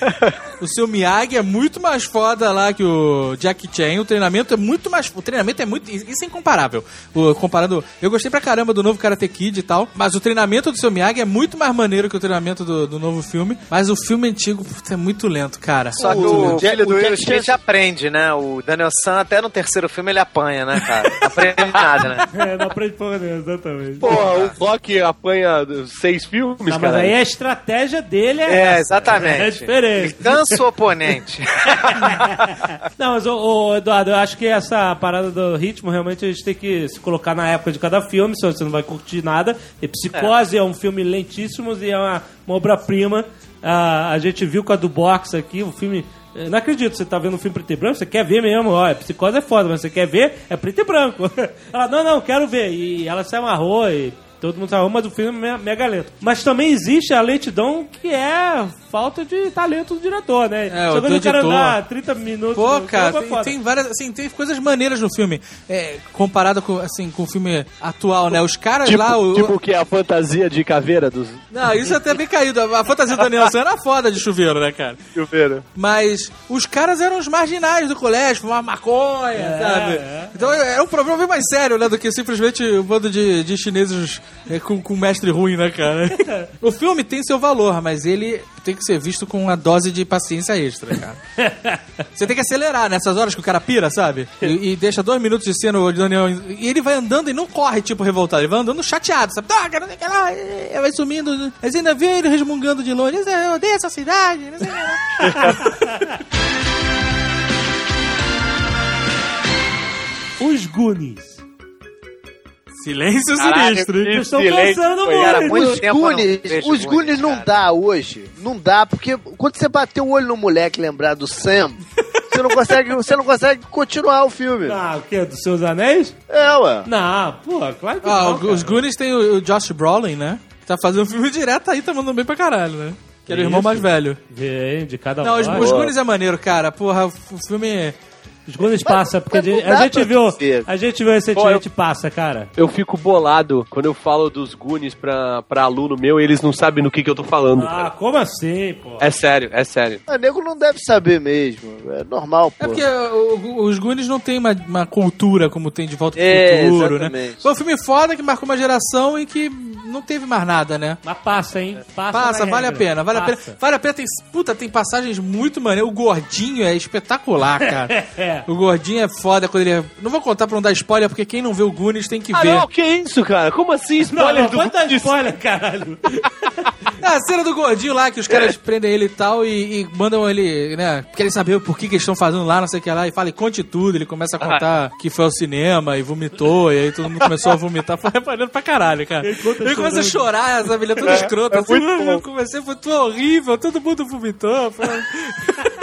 O seu Miyagi é muito mais foda lá que o Jack Chan. O treinamento é muito mais. O treinamento é muito. Isso é incomparável. O, comparando. Eu gostei pra caramba do novo Karate Kid e tal. Mas o treinamento do seu Miyagi é muito mais maneiro que o treinamento do, do novo filme. Mas o filme antigo putz, é muito lento, cara. Só que O o, filho o do Jack Will Smith aprende, né? O Daniel San até no terceiro filme ele apanha, né, cara? Não aprende nada, né? É, não aprende porra nenhuma, exatamente. Porra, o Rock apanha seis filmes, Não, mas cara. aí a estratégia dele é. É, essa. exatamente. É Ele diferente. cansa o oponente. Não, mas, ô, ô, Eduardo, eu acho que essa parada do ritmo, realmente a gente tem que se colocar na época de cada filme, senão você não vai curtir nada. E Psicose é, um filme lentíssimo e é uma, uma obra-prima. Ah, a gente viu com a do Box aqui, o filme. eu Não acredito, você tá vendo um filme preto e branco, você quer ver mesmo, ó, psicose é foda, mas você quer ver, é preto e branco. Ela, não, não, quero ver. E ela se amarrou e todo mundo amarrou, mas o filme é me- mega lento. Mas também existe a lentidão que é falta de talento do diretor, né? É, Você o vê do o cara andar 30 minutos. Pô, cara, é tem, tem várias, assim, tem coisas maneiras no filme, é, comparado com, assim, com o filme atual, né? Os caras Tipo, lá, o, tipo que é a fantasia de caveira dos não, isso é até bem caído. A, fantasia do Daniel San era foda de chuveiro, né, cara? chuveiros. Mas os caras eram os marginais do colégio, fumavam maconha, sabe? é. Então é um problema bem mais sério, né? Do que simplesmente um bando de, de chineses é, com, com mestre ruim, né, cara? o filme tem seu valor, mas ele tem que ser visto com uma dose de paciência extra, cara. Você tem que acelerar nessas horas que o cara pira, sabe? E, e deixa dois minutos de cena o Daniel. E ele vai andando e não corre, tipo, revoltado. Ele vai andando chateado, sabe? Ah, cara, não sei lá. e Vai sumindo. Mas ainda vê ele resmungando de longe. Eu odeio essa cidade. Não sei o que lá. Os Goonies. Silêncio Caralho, sinistro. hein? cansando foi. muito. Os Goonies, os Goonies não dá hoje. Não dá, porque quando você bater o olho no moleque lembrar do Sam, você não consegue, você não consegue continuar o filme. Ah, o quê? Dos seus anéis? É, ué. Não, pô, claro que Ah, não, os Goonies tem o, o Josh Brolin, né? Que tá fazendo um filme direto aí, tá mandando bem pra caralho, né? Que era o irmão mais velho. Vem de cada Não, os, os Goonies é maneiro, cara. Porra, o filme. Os Goonies passa, porque a mas a gente viu. dizer. A gente viu recentemente passa, cara. Eu fico bolado quando eu falo dos Goonies pra, pra aluno meu e eles não sabem no que, que eu tô falando. Ah, cara. como assim, pô? É sério, é sério. O nego não deve saber mesmo. É normal, pô. É porque o- os Goonies não tem uma, uma cultura como tem de Volta pro É, Futuro, né? exatamente. Foi um filme foda que marcou uma geração e que não teve mais nada, né? Mas passa, hein? Passa, Passa, na vale a regra. pena, vale a Passa. pena. Vale a pena, tem, puta, tem passagens muito maneiras. O gordinho é espetacular, cara. É. O gordinho é foda quando ele. é- Não vou contar pra não dar spoiler, porque quem não vê o Goonies tem que Ah, ver. não, que isso, cara? Como assim? Não, Spoiler não, do pode dar Goonies? spoiler, caralho. Ah, a cena do gordinho lá, que os caras prendem ele e tal, e, e mandam ele, né? Querem saber por que, que eles estão fazendo lá, não sei o que lá, e fala, e conte tudo. Ele começa a contar que foi ao cinema e vomitou, e aí todo mundo começou a vomitar. Foi reparando pra caralho, cara. Ele Ele, começa a chorar, essa família toda escrota. é assim, "Ah, eu bom." comecei, foi tudo horrível, todo mundo vomitou. Foi...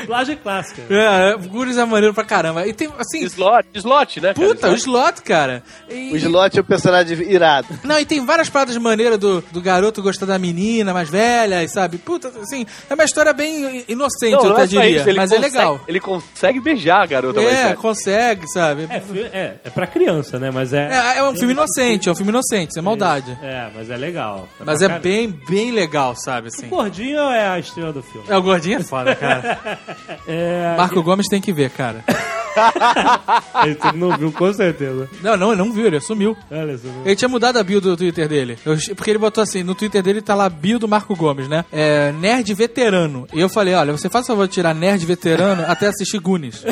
Dublagem clássica. é, o Guris é maneiro pra caramba. E tem, assim, Slot, slot, né? cara? puta, o Slot. cara. E- O Slot é um personagem irado. Não, e tem várias paradas maneiras do, do garoto gostar da menina mais velha, e sabe? Puta, assim, é uma história bem inocente, Não, eu não até é diria. isso, mas é consegue- legal. Ele consegue beijar a garota mais É, velha. consegue, sabe? É, é, é pra criança, né? Mas é. É, é um filme inocente, é um filme inocente, sem maldade. É, mas é legal. Mas pra é bem, bem legal, sabe, assim. O gordinho é a estrela do filme. É, o gordinho é foda, cara. É. Marco Gomes tem que ver, cara. Ele não viu, com certeza. Não, não, ele não viu, ele assumiu. Olha só. Ele tinha mudado a bio do Twitter dele. Eu- porque ele botou assim, no Twitter dele tá lá bio do Marco Gomes, né? É, nerd veterano. E eu falei, olha, você faz o favor de tirar nerd veterano até assistir Goonies.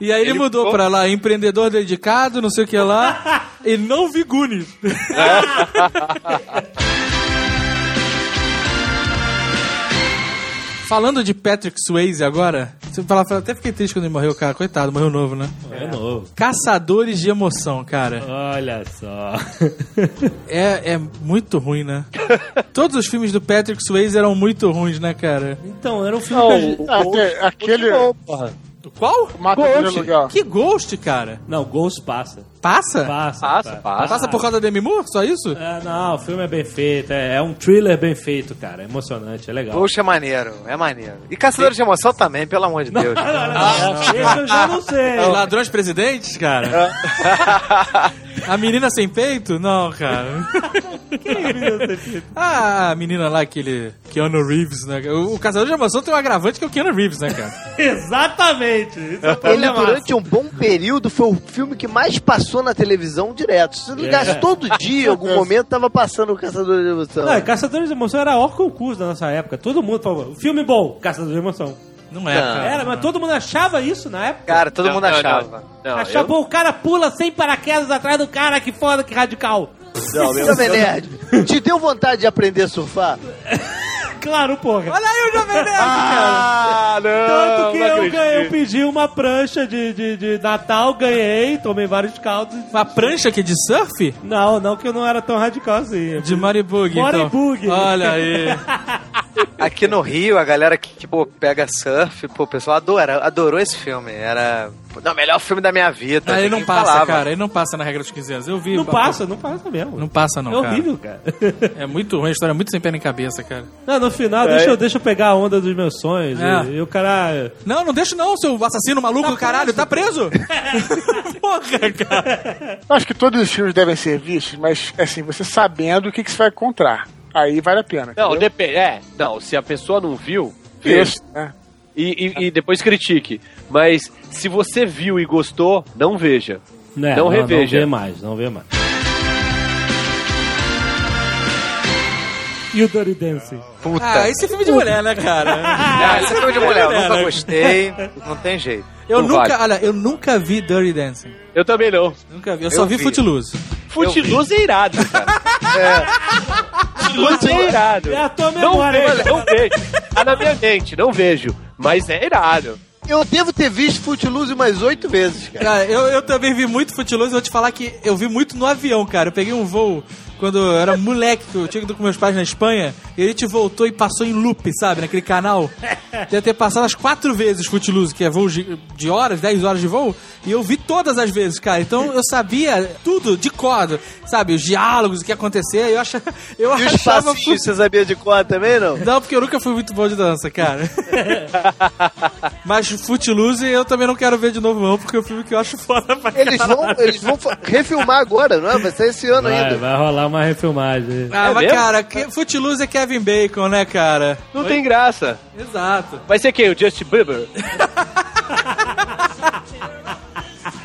E aí ele, mudou pra lá, empreendedor dedicado, não sei o que lá, e não vi Goonies. Falando de Patrick Swayze agora, você fala, até fiquei triste quando ele morreu, cara. Coitado, morreu novo, né? É novo. Caçadores de emoção, cara. Olha só. É, é muito ruim, né? Todos os filmes do Patrick Swayze eram muito ruins, né, cara? Então, era um filme que a gente... Ah, aque- aquele Qual? mata Ghost. aquele lugar. Que Ghost, cara? Não, Ghost passa. Passa? Passa, Passa, passa. Passa por causa da Demi Moore? Só isso? É, não, o filme é bem feito. É, é um thriller bem feito, cara. É emocionante, é legal. Poxa, é maneiro, é maneiro. E Caçadores de Emoção também, pelo amor de Deus. Esse eu já não sei. Os ladrões presidentes, cara? A menina sem peito? Não, cara. Ah, a menina lá, aquele Keanu Reeves, né? O, o Caçador de Emoção tem um agravante que é o Keanu Reeves, né, cara? Exatamente. Isso é Ele, durante um bom período, foi o filme que mais passou na televisão direto. Se ligasse todo dia, em algum momento, tava passando o Caçador de Emoção. Não, Caçadores de Emoção era o concurso da nossa época. Todo mundo falava, filme bom, Caçadores de Emoção. Não é, Não. cara. Era, mas todo mundo achava isso na época. Cara, todo Não, mundo não, achava. Não, achava, eu- o cara pula sem paraquedas atrás do cara, que foda, que radical. Não, meu Jovem Nerd, te deu vontade de aprender a surfar? Claro, porra. Olha aí o Jovem Nerd, cara. Ah, não! Tanto que eu, acredito. ganhei, eu pedi uma prancha de, de, de Natal, ganhei, tomei vários caldos. Uma prancha aqui de surf? Não, não que eu não era tão radical assim. De Maribug, então. Maribug. Olha aí. Aqui no Rio, a galera que, pô, pega surf, pô, o pessoal adora, adorou esse filme. Era não, o melhor filme da minha vida. Aí não Ninguém passa, falava. cara. Aí não passa na regra dos 15 anos. Eu vi. Não passa, não passa mesmo. Não passa, não, é cara. horrível, cara. É muito ruim, a história é muito sem pé nem cabeça, cara. Não, no final, deixa, eu, deixa eu pegar a onda dos meus sonhos. É. E, e o cara. Não, não deixa não, seu assassino maluco do caralho. Tá preso. Porra, cara. Eu acho que todos os filmes devem ser vistos, mas assim, você sabendo o que, que você vai encontrar. Aí vale a pena. Não, depende. É, não, se a pessoa não viu, veja. Isso, né? E, e- e depois critique. Mas se você viu e gostou, não veja. Né, Não Não reveja. vê mais, não vê mais. E o Dirty Dancing? Puta. Ah, esse é filme de mulher, né, cara? Ah, esse filme de mulher, eu É, nunca né? gostei. Não tem jeito. Eu Não nunca, vale. olha, eu nunca vi Dirty Dancing. Eu também não. Nunca vi. Eu só Eu vi, vi. Footloose. Footloose é irado, cara. Footloose é irado. É a tua Não memória. vejo, não vejo. Tá na minha mente, não vejo. Mas é irado. Eu devo ter visto Footloose umas oito vezes, cara. Cara, eu, eu também vi muito Footloose. Vou te falar que eu vi muito no avião, cara. Eu peguei um voo quando eu era moleque, que eu tinha ido com meus pais na Espanha. E a gente voltou e passou em loop, sabe? Naquele canal. Deve ter passado as quatro vezes Footloose, que é voo de, horas, 10 horas de voo. E eu vi todas as vezes, cara. Então eu sabia tudo de cor, sabe? Os diálogos, o que ia acontecer. Eu, achava, eu E os achava. passinhos, você sabia de cor também, não? Não, porque eu nunca fui muito bom de dança, cara. Mas Footloose eu também não quero ver de novo, não, porque é um filme que eu acho foda pra Eles vão, eles vão refilmar agora, não é? Vai ser esse ano Vai, ainda. vai rolar uma refilmagem. Ah, É mas mesmo? cara, que, Footloose é Kevin Bacon, né, cara? Não tem graça. Exato. Vai ser quem? O Justin Bieber?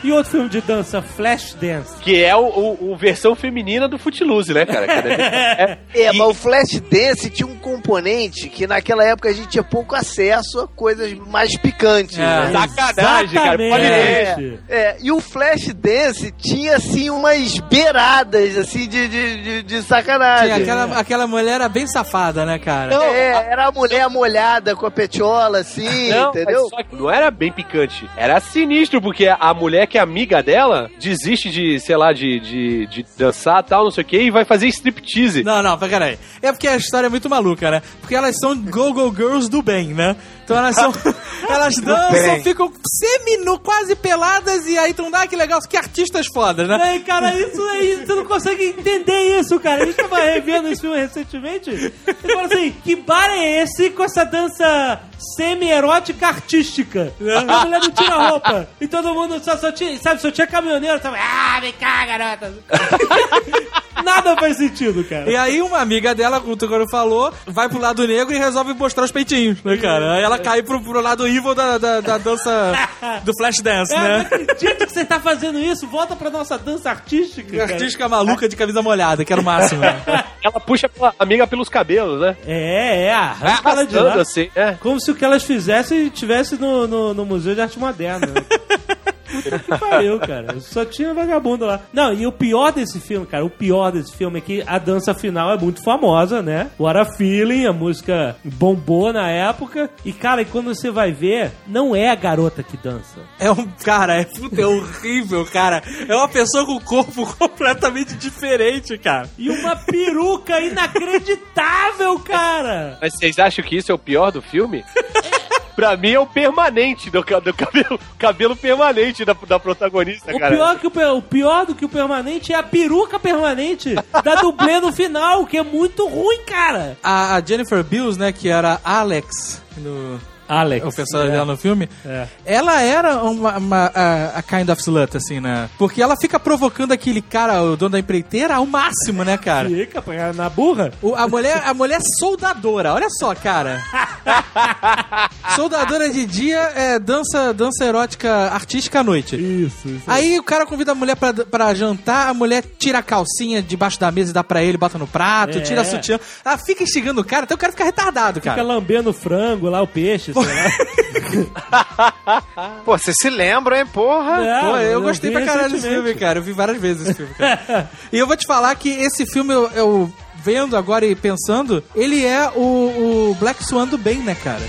E outro filme de dança, Flashdance. Que é o, o, o versão feminina do Footloose, né, cara? É, É, e- mas o Flashdance tinha um componente que naquela época a gente tinha pouco acesso a coisas mais picantes. É. né? Sacanagem, cara. Pode ver. Exatamente. É, e o Flashdance tinha, assim, umas beiradas, assim, de, de, de, de sacanagem. Sim, aquela, aquela mulher era bem safada, né, cara? Não, é, era a mulher molhada com a petiola, assim, Não, entendeu? mas só que não era bem picante. Era sinistro, porque a mulher que amiga dela desiste de, sei lá, de, de, de dançar tal, não sei o que, e vai fazer striptease. Não, não, peraí. É porque a história é muito maluca, né? Porque elas são go-go girls do bem, né? Então elas são. elas dançam, ficam semi-nu, quase peladas, e aí então dá que legal, que artistas fodas, né? Ei, cara, isso aí, você não consegue entender isso, cara. A gente tava revendo esse filme recentemente. E falou assim: que bar é esse com essa dança semi-erótica artística? A mulher não tira roupa. E todo mundo só, só tinha, sabe, só tinha caminhoneiro, sabe? Ah, vem cá, garota. Nada faz sentido, cara. E aí uma amiga dela, como o Togoro falou, vai pro lado negro e resolve mostrar os peitinhos, né, cara? Aí ela cai pro, pro lado evil da, da, da dança do flash dance, É, não né? acredito que você tá fazendo isso. Volta pra nossa dança artística. cara. Artística maluca de camisa molhada, que era o máximo. né? Ela puxa a amiga pelos cabelos, né? É, é, arranca ela de lá. Assim, é. Como se o que elas fizessem tivesse no, no, no Museu de Arte Moderna. Puta que pariu, cara. Só tinha vagabundo lá. Não, e o pior desse filme, cara, o pior desse filme é que a dança final é muito famosa, né? What a Feeling, a música bombou na época. E, cara, e quando você vai ver, não é a garota que dança. É um. Cara, é, puta, é horrível, cara. É uma pessoa com o corpo completamente diferente, cara. E uma peruca inacreditável, cara! Mas vocês acham que isso é o pior do filme? pra mim é o permanente do, do cabelo, cabelo permanente da, da protagonista, O cara. pior, que o, o pior do que o permanente é a peruca permanente da dublê no final, que é muito ruim, cara. A, a Jennifer Bills, né, que era Alex no. Alex. O personagem dela no filme, É. ela era uma, uma- a, a kind of slut, assim, né? Porque ela fica provocando aquele cara, o dono da empreiteira, ao máximo, né, cara? Fica na burra. O- a, mulher, a mulher soldadora, olha só, cara. soldadora de dia é dança, dança erótica artística à noite. Isso, isso. Aí o cara convida a mulher pra, pra jantar, a mulher tira a calcinha debaixo da mesa e dá pra ele, bota no prato, É. tira a sutiã. Ela fica instigando o cara, até o cara fica retardado, Fica cara. lambendo o frango lá, o peixe. Pô, vocês se lembram, hein, porra? É, Pô, eu gostei pra caralho desse filme, cara. Eu vi várias vezes esse filme, cara. e eu vou te falar que esse filme, eu, eu vendo agora e pensando, ele é o, o Black Swan do bem, né, cara?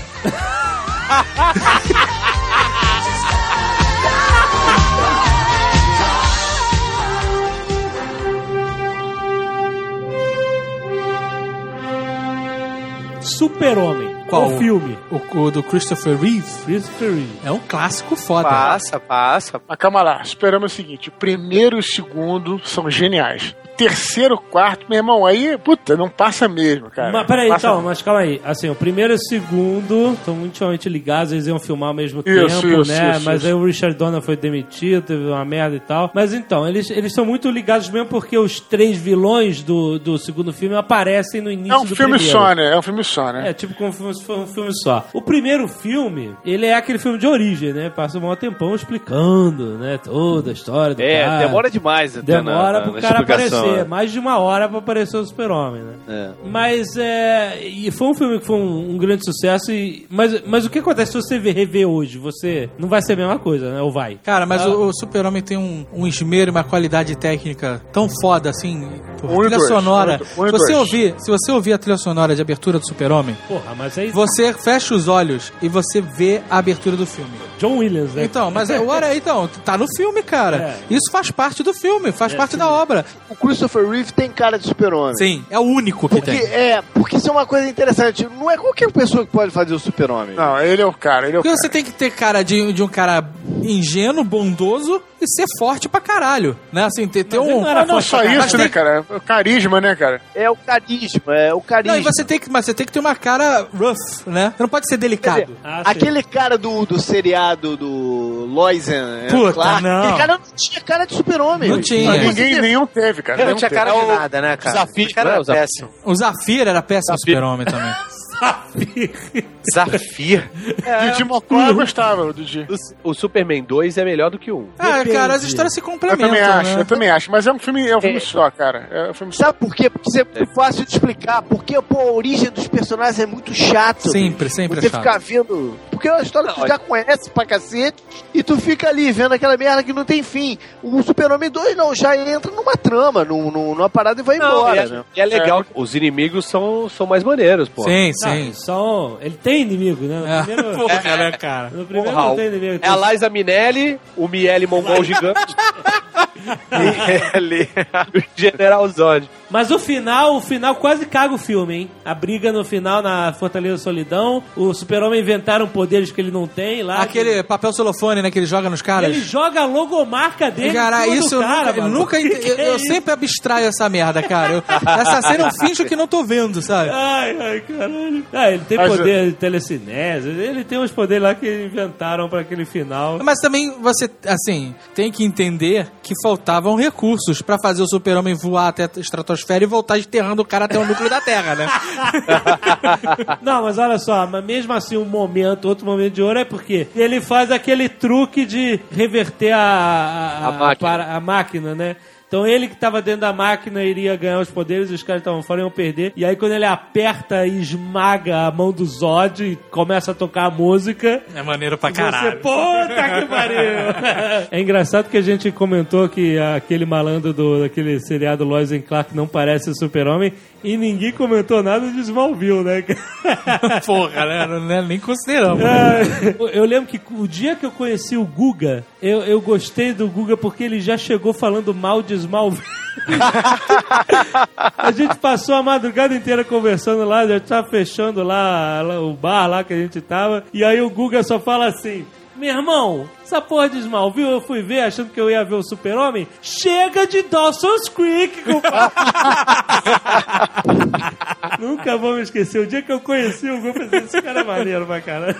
Super-Homem. Qual? O filme. O, o do Christopher Reeve. Christopher Reeve. É um clássico foda. Passa, passa. Mas calma lá, esperamos o seguinte: o primeiro e o segundo são geniais. Terceiro, quarto, meu irmão, aí, puta, não passa mesmo, cara. Mas peraí, Passa então, mesmo. mas calma aí. Assim, o primeiro e o segundo estão intimamente ligados, eles iam filmar ao mesmo Isso, tempo, isso, né? isso, mas isso. aí o Richard Donner foi demitido, teve uma merda e tal. Mas então, eles eles estão muito ligados mesmo porque os três vilões do, do segundo filme aparecem no início É um do filme primeiro. só, né? É um filme só, né? É, tipo como se fosse um filme só. O primeiro filme, ele é aquele filme de origem, né? Passa um maior tempão explicando, né? Toda a história do É, cara. demora demais até Demora na, na, pro na cara explicação, aparecer. Né? Mais de uma hora pra aparecer o super-homem, né? É. Mas é. E foi um filme que foi um, um grande sucesso. E, mas, mas o que acontece se você ver- rever hoje? Você. Não vai ser a mesma coisa, né? Ou vai? Cara, mas Ah. o, o Super-Homem tem um, um esmero e uma qualidade técnica tão foda assim. Por e trilha dois, sonora. um um se, você dois. ouvir, se você ouvir a trilha sonora de abertura do Super-Homem, Porra, mas aí. você fecha os olhos e você vê a abertura do filme. John Williams, né? Então, mas é, ora, então, tá no filme, cara. É. Isso faz parte do filme, faz parte da obra. O Christopher Reeve tem cara de super-homem. Sim, é o único que Porque, tem. é, porque isso é uma coisa interessante. Não é qualquer pessoa que pode fazer o super-homem. Não, ele é o cara, ele é o Porque cara. você tem que ter cara de, de um cara ingênuo, bondoso e ser forte pra caralho, né? Assim, ter, ter Mas um... não era não só isso, né, cara? O carisma, né, cara? É o carisma, é o carisma. Não, e você tem que, mas você tem que ter uma cara rough, né? Você não pode ser delicado. dizer, Ah, sim. aquele cara do, do seriado do Loisen, é, Puta, Clark, não. aquele cara não tinha cara de super-homem. Não tinha. Ninguém, nenhum teve, cara. Não tinha cara de nada, né, cara? Desafio, O né, era desafio. péssimo. O Zafir era péssimo super-homem também. Zafir. Didi Mocó eu gostava, Didi. O, o Superman 2 é melhor do que o 1. Ah, Depende. cara, as histórias se Eu complementam, também acho, né? eu também acho. Mas é um filme, é um filme só, cara. É um filme só. Sabe por quê? Porque isso é muito fácil de explicar. Porque, pô, a origem dos personagens é muito chato. Sempre, sempre é Você chato. ficar vendo... Porque é uma história que tu já conhece pra cacete e tu fica ali vendo aquela merda que não tem fim. O Super-Homem 2 não, já entra numa trama, num, num- numa parada e vai Não, embora, e, é, né? e é legal, que os inimigos são, são mais maneiros, pô. Sim, Não, sim. são. Ele tem inimigo, né? No É. primeiro. Porra, né, cara? No primeiro Porra, não tem inimigo. É a Liza Minelli, o Miele Mongol gigante Ele. e o General Zod. Mas o final, o final quase caga o filme, hein? A briga no final na Fortaleza da Solidão, o super-homem inventaram poderes que ele não tem lá. Aquele papel celofane, né, que ele joga nos caras. Ele joga a logomarca dele. Cara, isso eu cara, nunca, eu, mano. nunca Que ent- que eu, é eu sempre abstraio essa merda, cara. Eu- essa cena eu finjo que não tô vendo, sabe? Ai, ai, caralho. Ah, ele tem poder de telecinese, ele tem uns poderes lá que inventaram pra aquele final. Mas também você, assim, tem que entender que faltavam recursos pra fazer o super-homem voar até a estratosfera e voltar enterrando o cara até o núcleo da Terra, né? Não, mas olha só, mas mesmo assim, um momento, outro momento de ouro é porque ele faz aquele truque de reverter a, a, A máquina. para- a máquina, né? Então ele que tava dentro da máquina iria ganhar os poderes, os caras estavam fora iam perder. E aí quando ele aperta e esmaga a mão do Zod e começa a tocar a música, É maneiro pra você, caralho. puta que pariu! é engraçado que a gente comentou que aquele malandro do, daquele seriado Lois and Clark não parece o super-homem e ninguém comentou nada de Smallville, né? Porra, né? Não, né? Nem consideramos. É, eu lembro que o dia que eu conheci o Guga, eu, eu gostei do Guga porque ele já chegou falando mal de Smallville. a gente passou a madrugada inteira conversando lá, já tava fechando lá, lá o bar lá que a gente tava, e aí o Guga só fala assim. Meu irmão, essa porra de Smallville eu fui ver achando que eu ia ver o Super-Homem. Chega de Dawson's Creek, compadre. Nunca vou me esquecer. O dia que eu conheci o Guga, eu pensei, esse cara é maneiro pra caralho.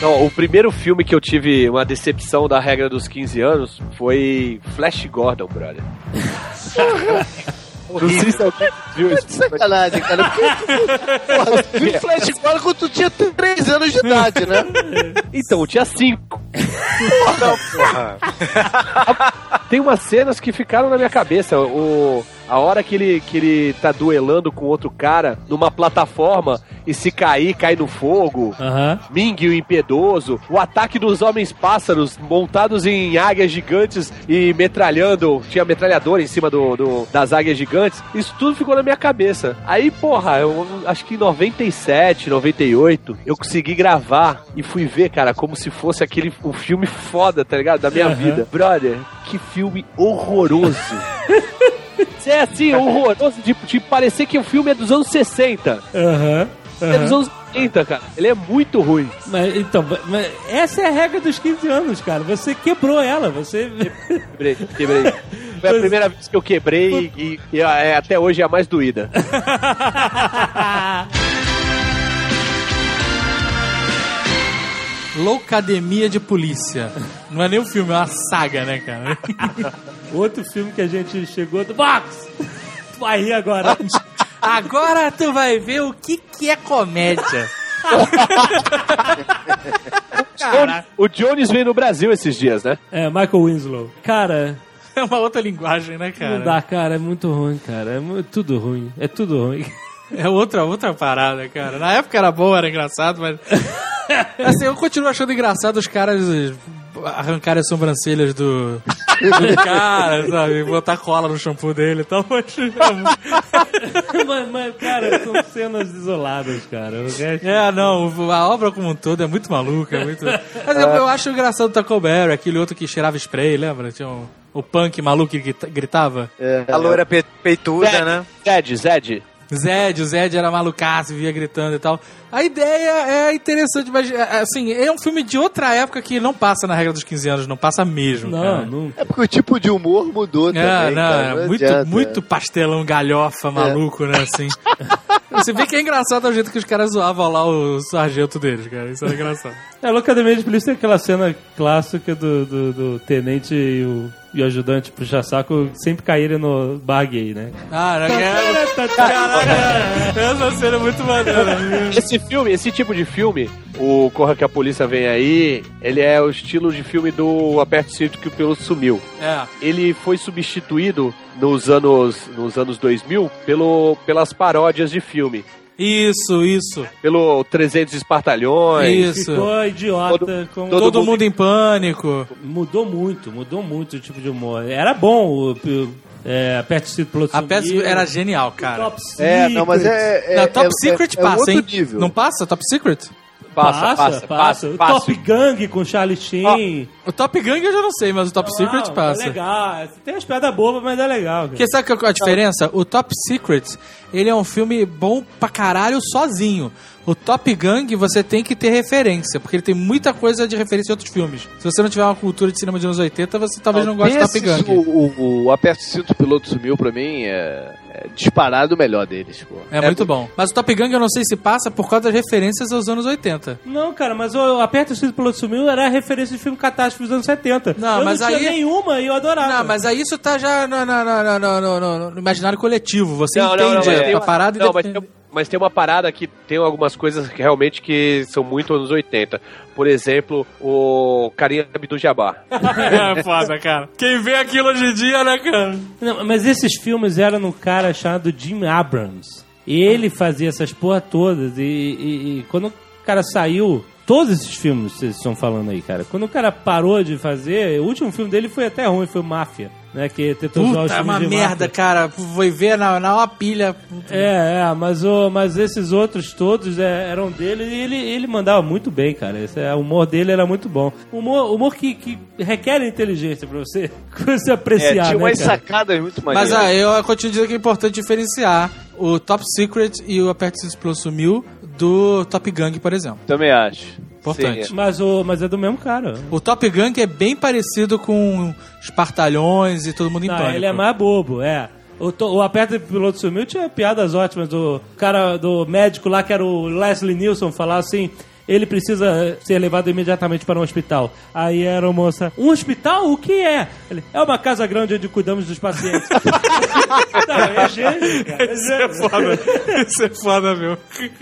Não, o primeiro filme que eu tive uma decepção da regra dos 15 anos foi Flash Gordon, brother. Não sei se alguém viu esse filme. Sacanagem, cara. Porque, porra, tu viu Flash agora quando tu tinha 3 anos de idade, né? Então, eu tinha 5. Tem umas cenas que ficaram na minha cabeça. O, a hora que ele, que ele tá duelando com outro cara numa plataforma e se cair, cai no fogo. Aham. Ming, o impiedoso, o ataque dos homens pássaros montados em águias gigantes e metralhando, tinha metralhador em cima do, do- das águias gigantes, isso tudo ficou na minha cabeça. Aí, porra, eu acho que em 97, 98, eu consegui gravar e fui ver, cara, como se fosse aquele um filme foda, tá ligado? Da minha Aham. vida. Brother, que filme horroroso. É assim, horroroso, de, de parecer que o filme é dos anos 60. Aham. É dos anos 80, cara. Ele é muito ruim. Mas, então, mas essa é a regra dos 15 anos, cara. Você quebrou ela, você. Quebrei, quebrei. Foi a primeira vez que eu quebrei e, e é, até hoje é a mais doída. Loucademia de Polícia. Não é nem um filme, é uma saga, né, cara? Outro filme que a gente chegou do box! Tu vai rir agora. Agora tu vai ver o que, que é comédia. Cara, O Jones veio no Brasil esses dias, né? É, Michael Winslow. Cara, é uma outra linguagem, né, cara? não dá, cara. É muito ruim, cara. É tudo ruim. É tudo ruim. É outra, outra parada, cara. Na época era bom, era engraçado, mas. Assim, eu continuo achando engraçado os caras arrancarem as sobrancelhas do, do cara, sabe? Botar cola no shampoo dele e tal. Mas, mas, mas, cara, são cenas isoladas, cara. Resto... é, não, a obra como um todo é muito maluca. É muito... Mas eu, eu acho engraçado o Taco Berry, aquele outro que cheirava spray, lembra? Tinha um, o punk maluco que grita- gritava. A loira pe- peituda, né? Zed, Zed. Zed, o Zed era malucaço, via gritando e tal. A ideia é interessante, mas é, assim, é um filme de outra época que não passa na regra dos 15 anos, não passa mesmo. Não, cara. não. É porque o tipo de humor mudou É, também, não, cara. é Não muito, adianta. muito pastelão galhofa, maluco, né, assim. Você vê que é engraçado o jeito que os caras zoavam lá o sargento deles, cara. Isso era engraçado. É, Loucademia de Polícia tem aquela cena clássica do, do, do tenente e o, e o ajudante puxa saco sempre caírem no bar gay, né? Ah, não, é... Caraca, essa cena é muito maneira. Esse filme, esse tipo de filme, o Corra que a Polícia Vem Aí, ele é o estilo de filme do Aperto Cinto que o piloto sumiu. É. Ele foi substituído nos anos, nos anos 2000 pelo, pelas paródias de filme. Isso, isso. Pelo 300 Espartalhões. Isso. Ficou idiota. como- todo Todo, mundo- mundo em pânico. Mudou muito, mudou muito o tipo de humor. Era bom o, o é, Aperte o Cinto pelo A peça era genial, cara. Top É, não, mas Secret. é. é Na Top é- Secret é, é passa, outro hein? nível. Não passa? Top Secret? Passa, passa, passa. O passa. Top Gang com Charlie Sheen. O Top Gang eu já não sei, mas o Top Secret Não, passa. É legal. Tem umas piadas bobas, mas é legal. cara. Porque sabe qual é a diferença? O Top Secret, ele é um filme bom pra caralho sozinho. O Top Gang, você tem que ter referência, porque ele tem muita coisa de referência em outros filmes. Se você não tiver uma cultura de cinema de anos 80, você talvez não goste de Top Gang. O, o, o Aperto o Cinto, Piloto Sumiu, pra mim, é, é disparado o melhor deles, pô. É, muito bom. Mas o Top Gang eu não sei se passa por causa das referências aos anos 80. Não, cara, mas o Aperta o Cinto pelo Sumiu era a referência de filme catástrofe dos anos 70. Não, eu mas não tinha aí- nenhuma e eu adorava. Não, mas aí isso tá já no, no- no- no- no- no- no imaginário coletivo. Você Não, não, entende não, mas a tem- parada e Não, mas tem, Mas tem uma parada que tem algumas coisas que realmente que são muito anos 80. Por exemplo, o Carinha Abdul-Jabbar. é foda, cara. Quem vê aquilo hoje em dia, né, cara? Não, mas esses filmes eram no cara chamado Jim Abrams. Ele fazia essas porra todas. E, e- e quando o cara saiu. Todos esses filmes que vocês estão falando aí, cara. Quando o cara parou de fazer, o último filme dele foi até ruim, foi o Máfia. Né, que tentou usar os Puta, é uma de merda, máfia. cara. Foi ver na, na uma pilha. É, é, mas, o, mas esses outros todos é, eram dele e ele, ele mandava muito bem, cara. Esse, é, o humor dele era muito bom. Humor, humor que, que requer inteligência pra você, pra você É, apreciar, tinha né, umas sacadas muito Mas maneiras. ah, eu continuo dizendo que é importante diferenciar o Top Secret e o Aperte se Explode Sumiu do Top Gang, por exemplo. Também acho. Importante. Sim, Mas, o, mas é do mesmo cara. O Top Gang é bem parecido com Espartalhões e Todo Mundo em Não, Pânico. ele é mais bobo, é. O, to- o Aperta de Piloto Sumiu tinha piadas ótimas do cara, do médico lá, que era o Leslie Nielsen, falar assim... Ele precisa ser levado imediatamente para um hospital. Aí era a moça, um hospital? O que é? Ele, é uma casa grande onde cuidamos dos pacientes. Não, é gênio, cara. É gênio. foda. Isso é foda, meu.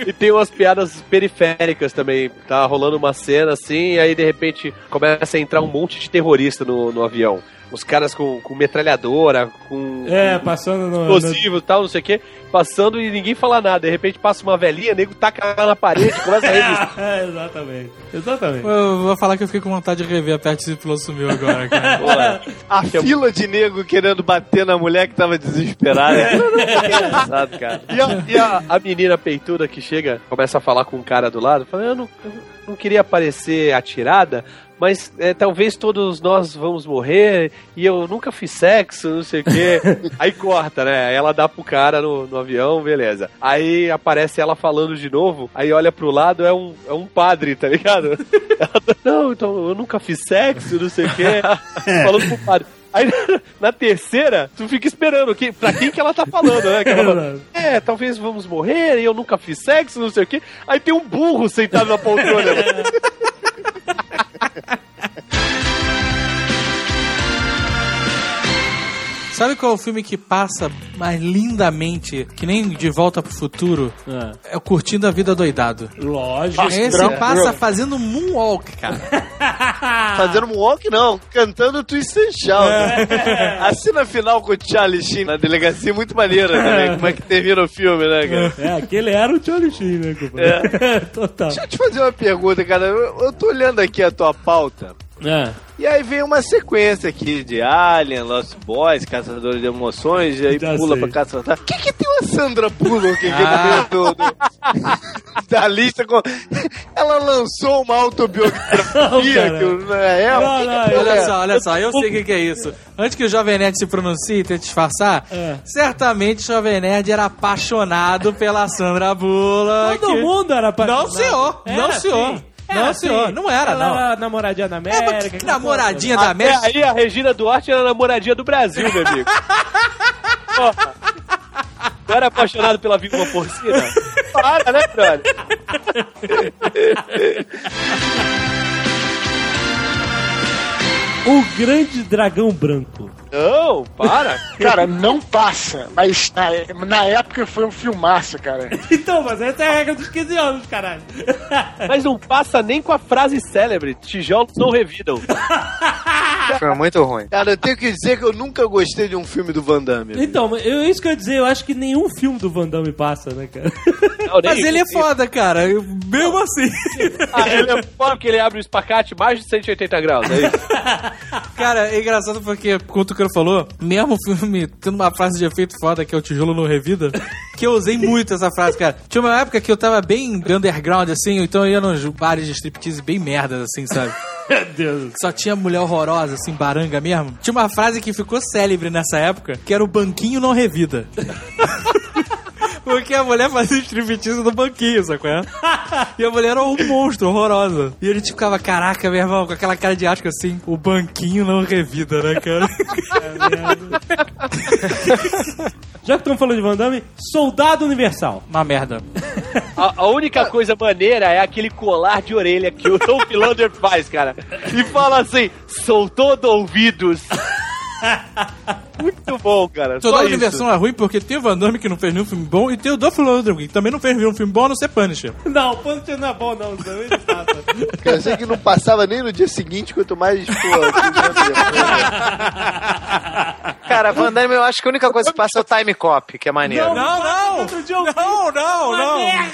E tem umas piadas periféricas também. Tá rolando uma cena assim, e aí de repente começa a entrar um monte de terrorista no, no avião. Os caras com, com metralhadora, com É, passando no... no... explosivo e tal, não sei o que, passando e ninguém fala nada. De repente passa uma velhinha, nego taca ela na parede, começa a revistar. É, exatamente. Exatamente. Eu vou falar que eu fiquei com vontade de rever Aperte se Explode Sumiu agora, cara. A fila de nego querendo bater na mulher que tava desesperada. É engraçado, cara. E, a, e a- a menina peituda que chega, começa a falar com o cara do lado, fala, eu não, eu não queria parecer atirada, mas é, talvez todos nós vamos morrer e eu nunca fiz sexo, não sei o quê. Aí corta, né? Aí ela dá pro cara no, no avião, beleza. Aí aparece ela falando de novo, aí olha pro lado, é um, é um padre, tá ligado? Ela tá, não, então eu nunca fiz sexo, não sei o quê. Falando pro padre. Aí na terceira, tu fica esperando que, pra quem que ela tá falando, né? Que ela fala, é, talvez vamos morrer e eu nunca fiz sexo, não sei o quê. Aí tem um burro sentado na poltrona. Sabe qual é o filme que passa mais lindamente, que nem De Volta pro Futuro? É. É o Curtindo a Vida Doidado. Lógico. Esse passa fazendo moonwalk, cara. Fazendo um walk, não. Cantando Twist and Shout. É. A cena final com o Charlie Sheen na delegacia é muito maneira também. Como é que termina o filme, né, cara? É, aquele era o Charlie Sheen, né, compadre? Total. Deixa eu te fazer uma pergunta, cara. Eu, eu tô olhando aqui a tua pauta. É. E aí vem uma sequência aqui de Alien, Lost Boys, Caçadores de Emoções, e aí Já pula sei. pra Caça O que que tem uma Sandra Bullock aqui Ah. no meio do, do- da lista? Com... Ela lançou uma autobiografia Não, que não é ela? Não, Que que não, porra Olha é? só, olha só, eu sei o que, que é isso. Antes que o Jovem Nerd se pronuncie e tente disfarçar, É. certamente o Jovem Nerd era apaixonado pela Sandra Bullock. Todo mundo era apaixonado. Não, senhor. Era Não, senhor. Assim. Não, Era senhor. assim. Não era, Ela não. era namoradinha da É, América. mas que namoradinha da Até América. aí a Regina Duarte era namoradinha do Brasil, meu amigo. Porra. Tu era apaixonado pela vítima porcina? Para, né, brother? O Grande Dragão Branco. Não, para. Cara, não passa. Mas na, na época foi um filmaço, cara. Então, mas essa é a regra dos 15 anos, caralho. Mas não passa nem com a frase célebre: tijolos não revidam. Foi muito ruim. Cara, eu tenho que dizer que eu nunca gostei de um filme do Van Damme. Então, eu, isso que eu ia dizer, eu acho que nenhum filme do Van Damme passa, né, cara? Não, Mas ele é foda, cara. Eu- Mesmo assim. Ah, ele é foda porque ele abre o espacate mais de 180 graus, é isso? Cara, é engraçado porque, como o Tucano falou, mesmo o filme tendo uma frase de efeito foda que é o tijolo não revida, que eu usei muito essa frase, cara. Tinha uma época que eu tava bem underground, assim, então eu ia nos bares de striptease bem merdas, assim, sabe? Meu Deus. Só tinha mulher horrorosa, assim, baranga mesmo. Tinha uma frase que ficou célebre nessa época, que era o banquinho não revida. Porque a mulher fazia striptease no banquinho, sacou? é? E a mulher era um monstro, horrorosa. E ele tipo, ficava, caraca, meu irmão, com aquela cara de asco assim, o banquinho não revida, né, cara? Já que estamos falando de Van Damme, Soldado Universal. Uma merda. A, a única coisa maneira é aquele colar de orelha que o Tom Philander faz, cara. E fala assim: sou todo ouvidos. Muito bom, cara. Toda Só a isso. diversão é ruim porque tem o Van Damme que não fez nenhum filme bom e tem o Dolph Lundgren que também não fez nenhum filme bom a não ser Punisher. Não, Punisher não é bom, não. Também não passa. Cara, eu sei que não passava nem no dia seguinte, quanto mais, pô, Cara, Van Damme, eu acho que a única coisa que passa é o Time Cop, que é maneiro. Não, não! Outro dia eu vi Não, não, não! merda.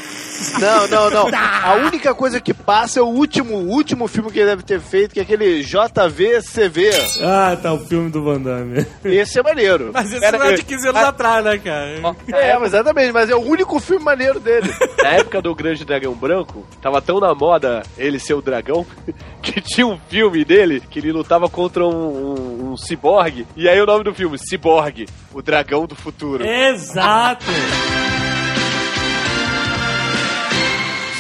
Não, não, não. A única coisa que passa é o último, o último filme que ele deve ter feito, que é aquele JVCV. Ah, tá, o filme do Van Damme. Esse é maneiro. Mas isso Era- não é de 15 anos atrás, né, cara? É, mas exatamente, mas é o único filme maneiro dele. Na época do Grande Dragão Branco, tava tão na moda ele ser o dragão, que tinha um filme dele que ele lutava contra um, um, um ciborgue. E aí o nome do filme, Ciborgue, o dragão do futuro. Exato.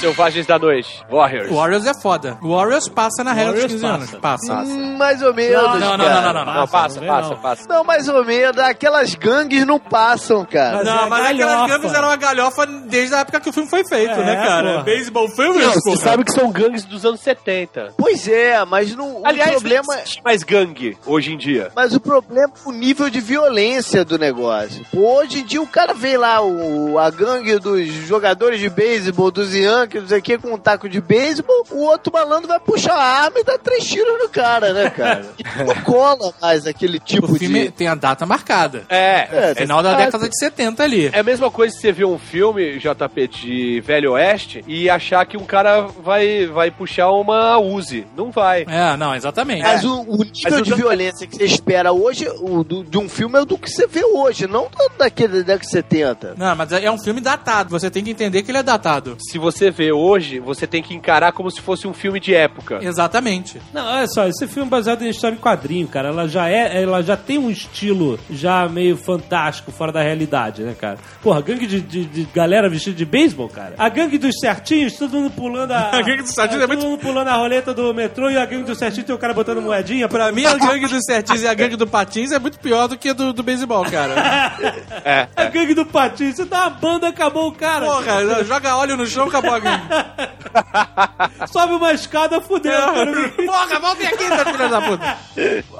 Selvagens da Noite, Warriors. Warriors é foda. Warriors passa na regra dos Warriors 15 anos. passa. Passa. Hum, mais ou menos. Não, não, não, cara. não, não, não. Não, passa, não, passa, não. passa. Não, mais ou menos. Aquelas gangues não passam, cara. Mas é Não, mas aquelas galhofa. gangues eram uma galhofa desde a época que o filme foi feito, É, né, cara? porra. Baseball filme, Não, você sabe que são gangues dos anos 70. Pois é, mas não, Aliás, o problema não existe mais gangue hoje em dia. Mas o problema é o nível de violência do negócio. Hoje em dia o cara vê lá o, a gangue dos jogadores de beisebol, dos Yankees, não sei o que, com um taco de beisebol, o outro malandro vai puxar a arma e dar três tiros no cara, né, cara? E não cola mais aquele tipo O filme de... tem a data marcada. É, É, Final da década de 70 ali. É a mesma coisa que você ver um filme, JP, de Velho Oeste e achar que um cara vai, vai puxar uma Uzi. Não vai. É, não, exatamente. Mas o, o nível Mas de violência que você espera hoje o, do- de um filme é o do que você vê hoje, não daquele da década de 70. Não, mas é um filme datado. Você tem que entender que ele é datado. Se você vê hoje, você tem que encarar como se fosse um filme de época. Exatamente. Não, olha só, esse filme é baseado em história em quadrinho, cara. Ela já é, ela já tem um estilo já meio fantástico, fora da realidade, né, cara? Porra, gangue de, de- de galera vestida de beisebol, cara. A gangue dos certinhos, todo mundo pulando a. A gangue dos certinhos é todo muito- mundo pulando a roleta do metrô e a gangue dos certinhos tem o cara botando moedinha. Pra mim, a gangue dos certinhos e a gangue do patins é muito pior do que a do, do beisebol, cara. É. A gangue do patinho, você dá uma banda, acabou o cara. Porra, joga óleo no chão, acabou a Sobe uma escada, fudeu. cara. Porra, voltem aqui, seus filhos da puta.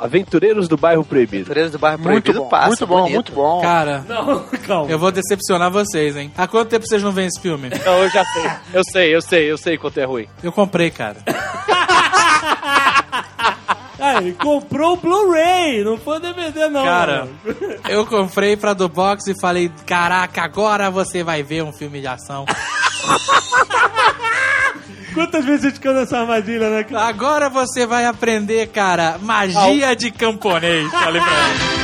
Aventureiros do Bairro Proibido. Natureza do Bairro Muito Proibido bom, passa. muito bom, bonito. muito bom. Cara, Não, calma. eu vou decepcionar vocês, hein? Há quanto tempo vocês não veem esse filme? Não, eu já sei. Eu sei, eu sei, eu sei quanto é ruim. Eu comprei, cara. Ah, ele comprou o Blu-ray, não foi DVD não. Cara, mano. eu comprei pra do box e falei: caraca, agora você vai ver um filme de ação. Quantas vezes a gente caiu nessa armadilha, né? cara? Agora você vai aprender, cara, magia de camponês. Falei pra ele.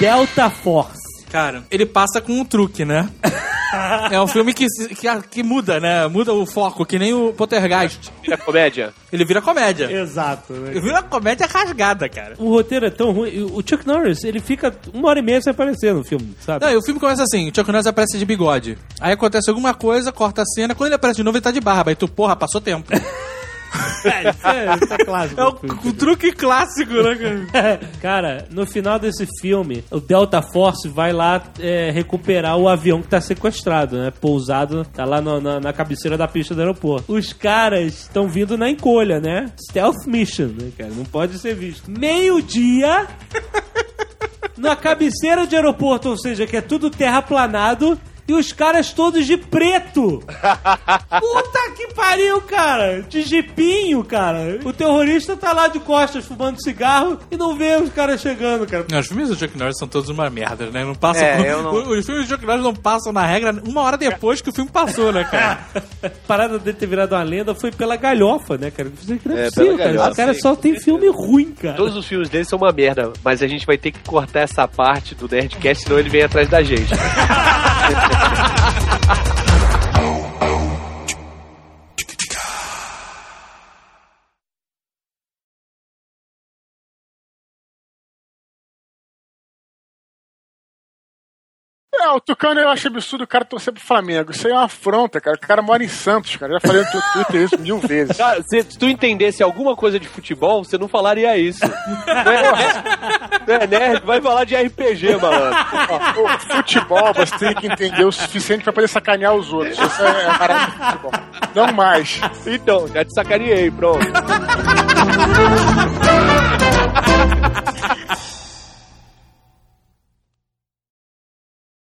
Delta Force. Cara, ele passa com um truque, né? É um filme que, que, que muda, né? Muda o foco, que nem o Poltergeist. Vira comédia? Ele vira comédia. Exato, Ele né? vira comédia rasgada, cara. O roteiro é tão ruim. O Chuck Norris, ele fica uma hora e meia sem aparecer no filme, sabe? Não, e o filme começa assim, o Chuck Norris aparece de bigode. Aí acontece alguma coisa, corta a cena, quando ele aparece de novo ele tá de barba. Aí tu, porra, passou tempo. É, isso, é, isso é clássico. É o, truque clássico, né, cara? Cara, no final desse filme, o Delta Force vai lá é, recuperar o avião que tá sequestrado, né? Pousado, tá lá no- na, na cabeceira da pista do aeroporto. Os caras estão vindo na encolha, né? Stealth Mission, né, cara? Não pode ser visto. Meio-dia, na cabeceira de aeroporto, ou seja, que é tudo terraplanado. E os caras todos de preto. Puta que pariu, cara. De jipinho, cara. O terrorista tá lá de costas fumando cigarro e não vê os caras chegando, cara. Não, os filmes do Chuck Norris são todos uma merda, né? Não passam. É, por- não- Os filmes do Chuck Norris não passam na regra uma hora depois que o filme passou, né, cara? A parada dele ter virado uma lenda foi pela galhofa, né, cara? Não é, É, possível, cara. galhofa, Esse cara sim, só tem certeza. filme ruim, cara. Todos os filmes dele são uma merda, mas a gente vai ter que cortar essa parte do Nerdcast, senão ele vem atrás da gente. oh, oh. É, o Tucano eu acho absurdo o cara torcer pro Flamengo. Isso aí é uma afronta, cara. O cara mora em Santos, cara. Já falei no teu Twitter isso mil vezes. Cara, se, tu entendesse alguma coisa de futebol, você não falaria isso. Não é, não é nerd, vai falar de RPG, malandro. O futebol, você tem que entender o suficiente pra poder sacanear os outros. Isso é a parada do futebol. Não mais. Então, já te sacaneei, pronto.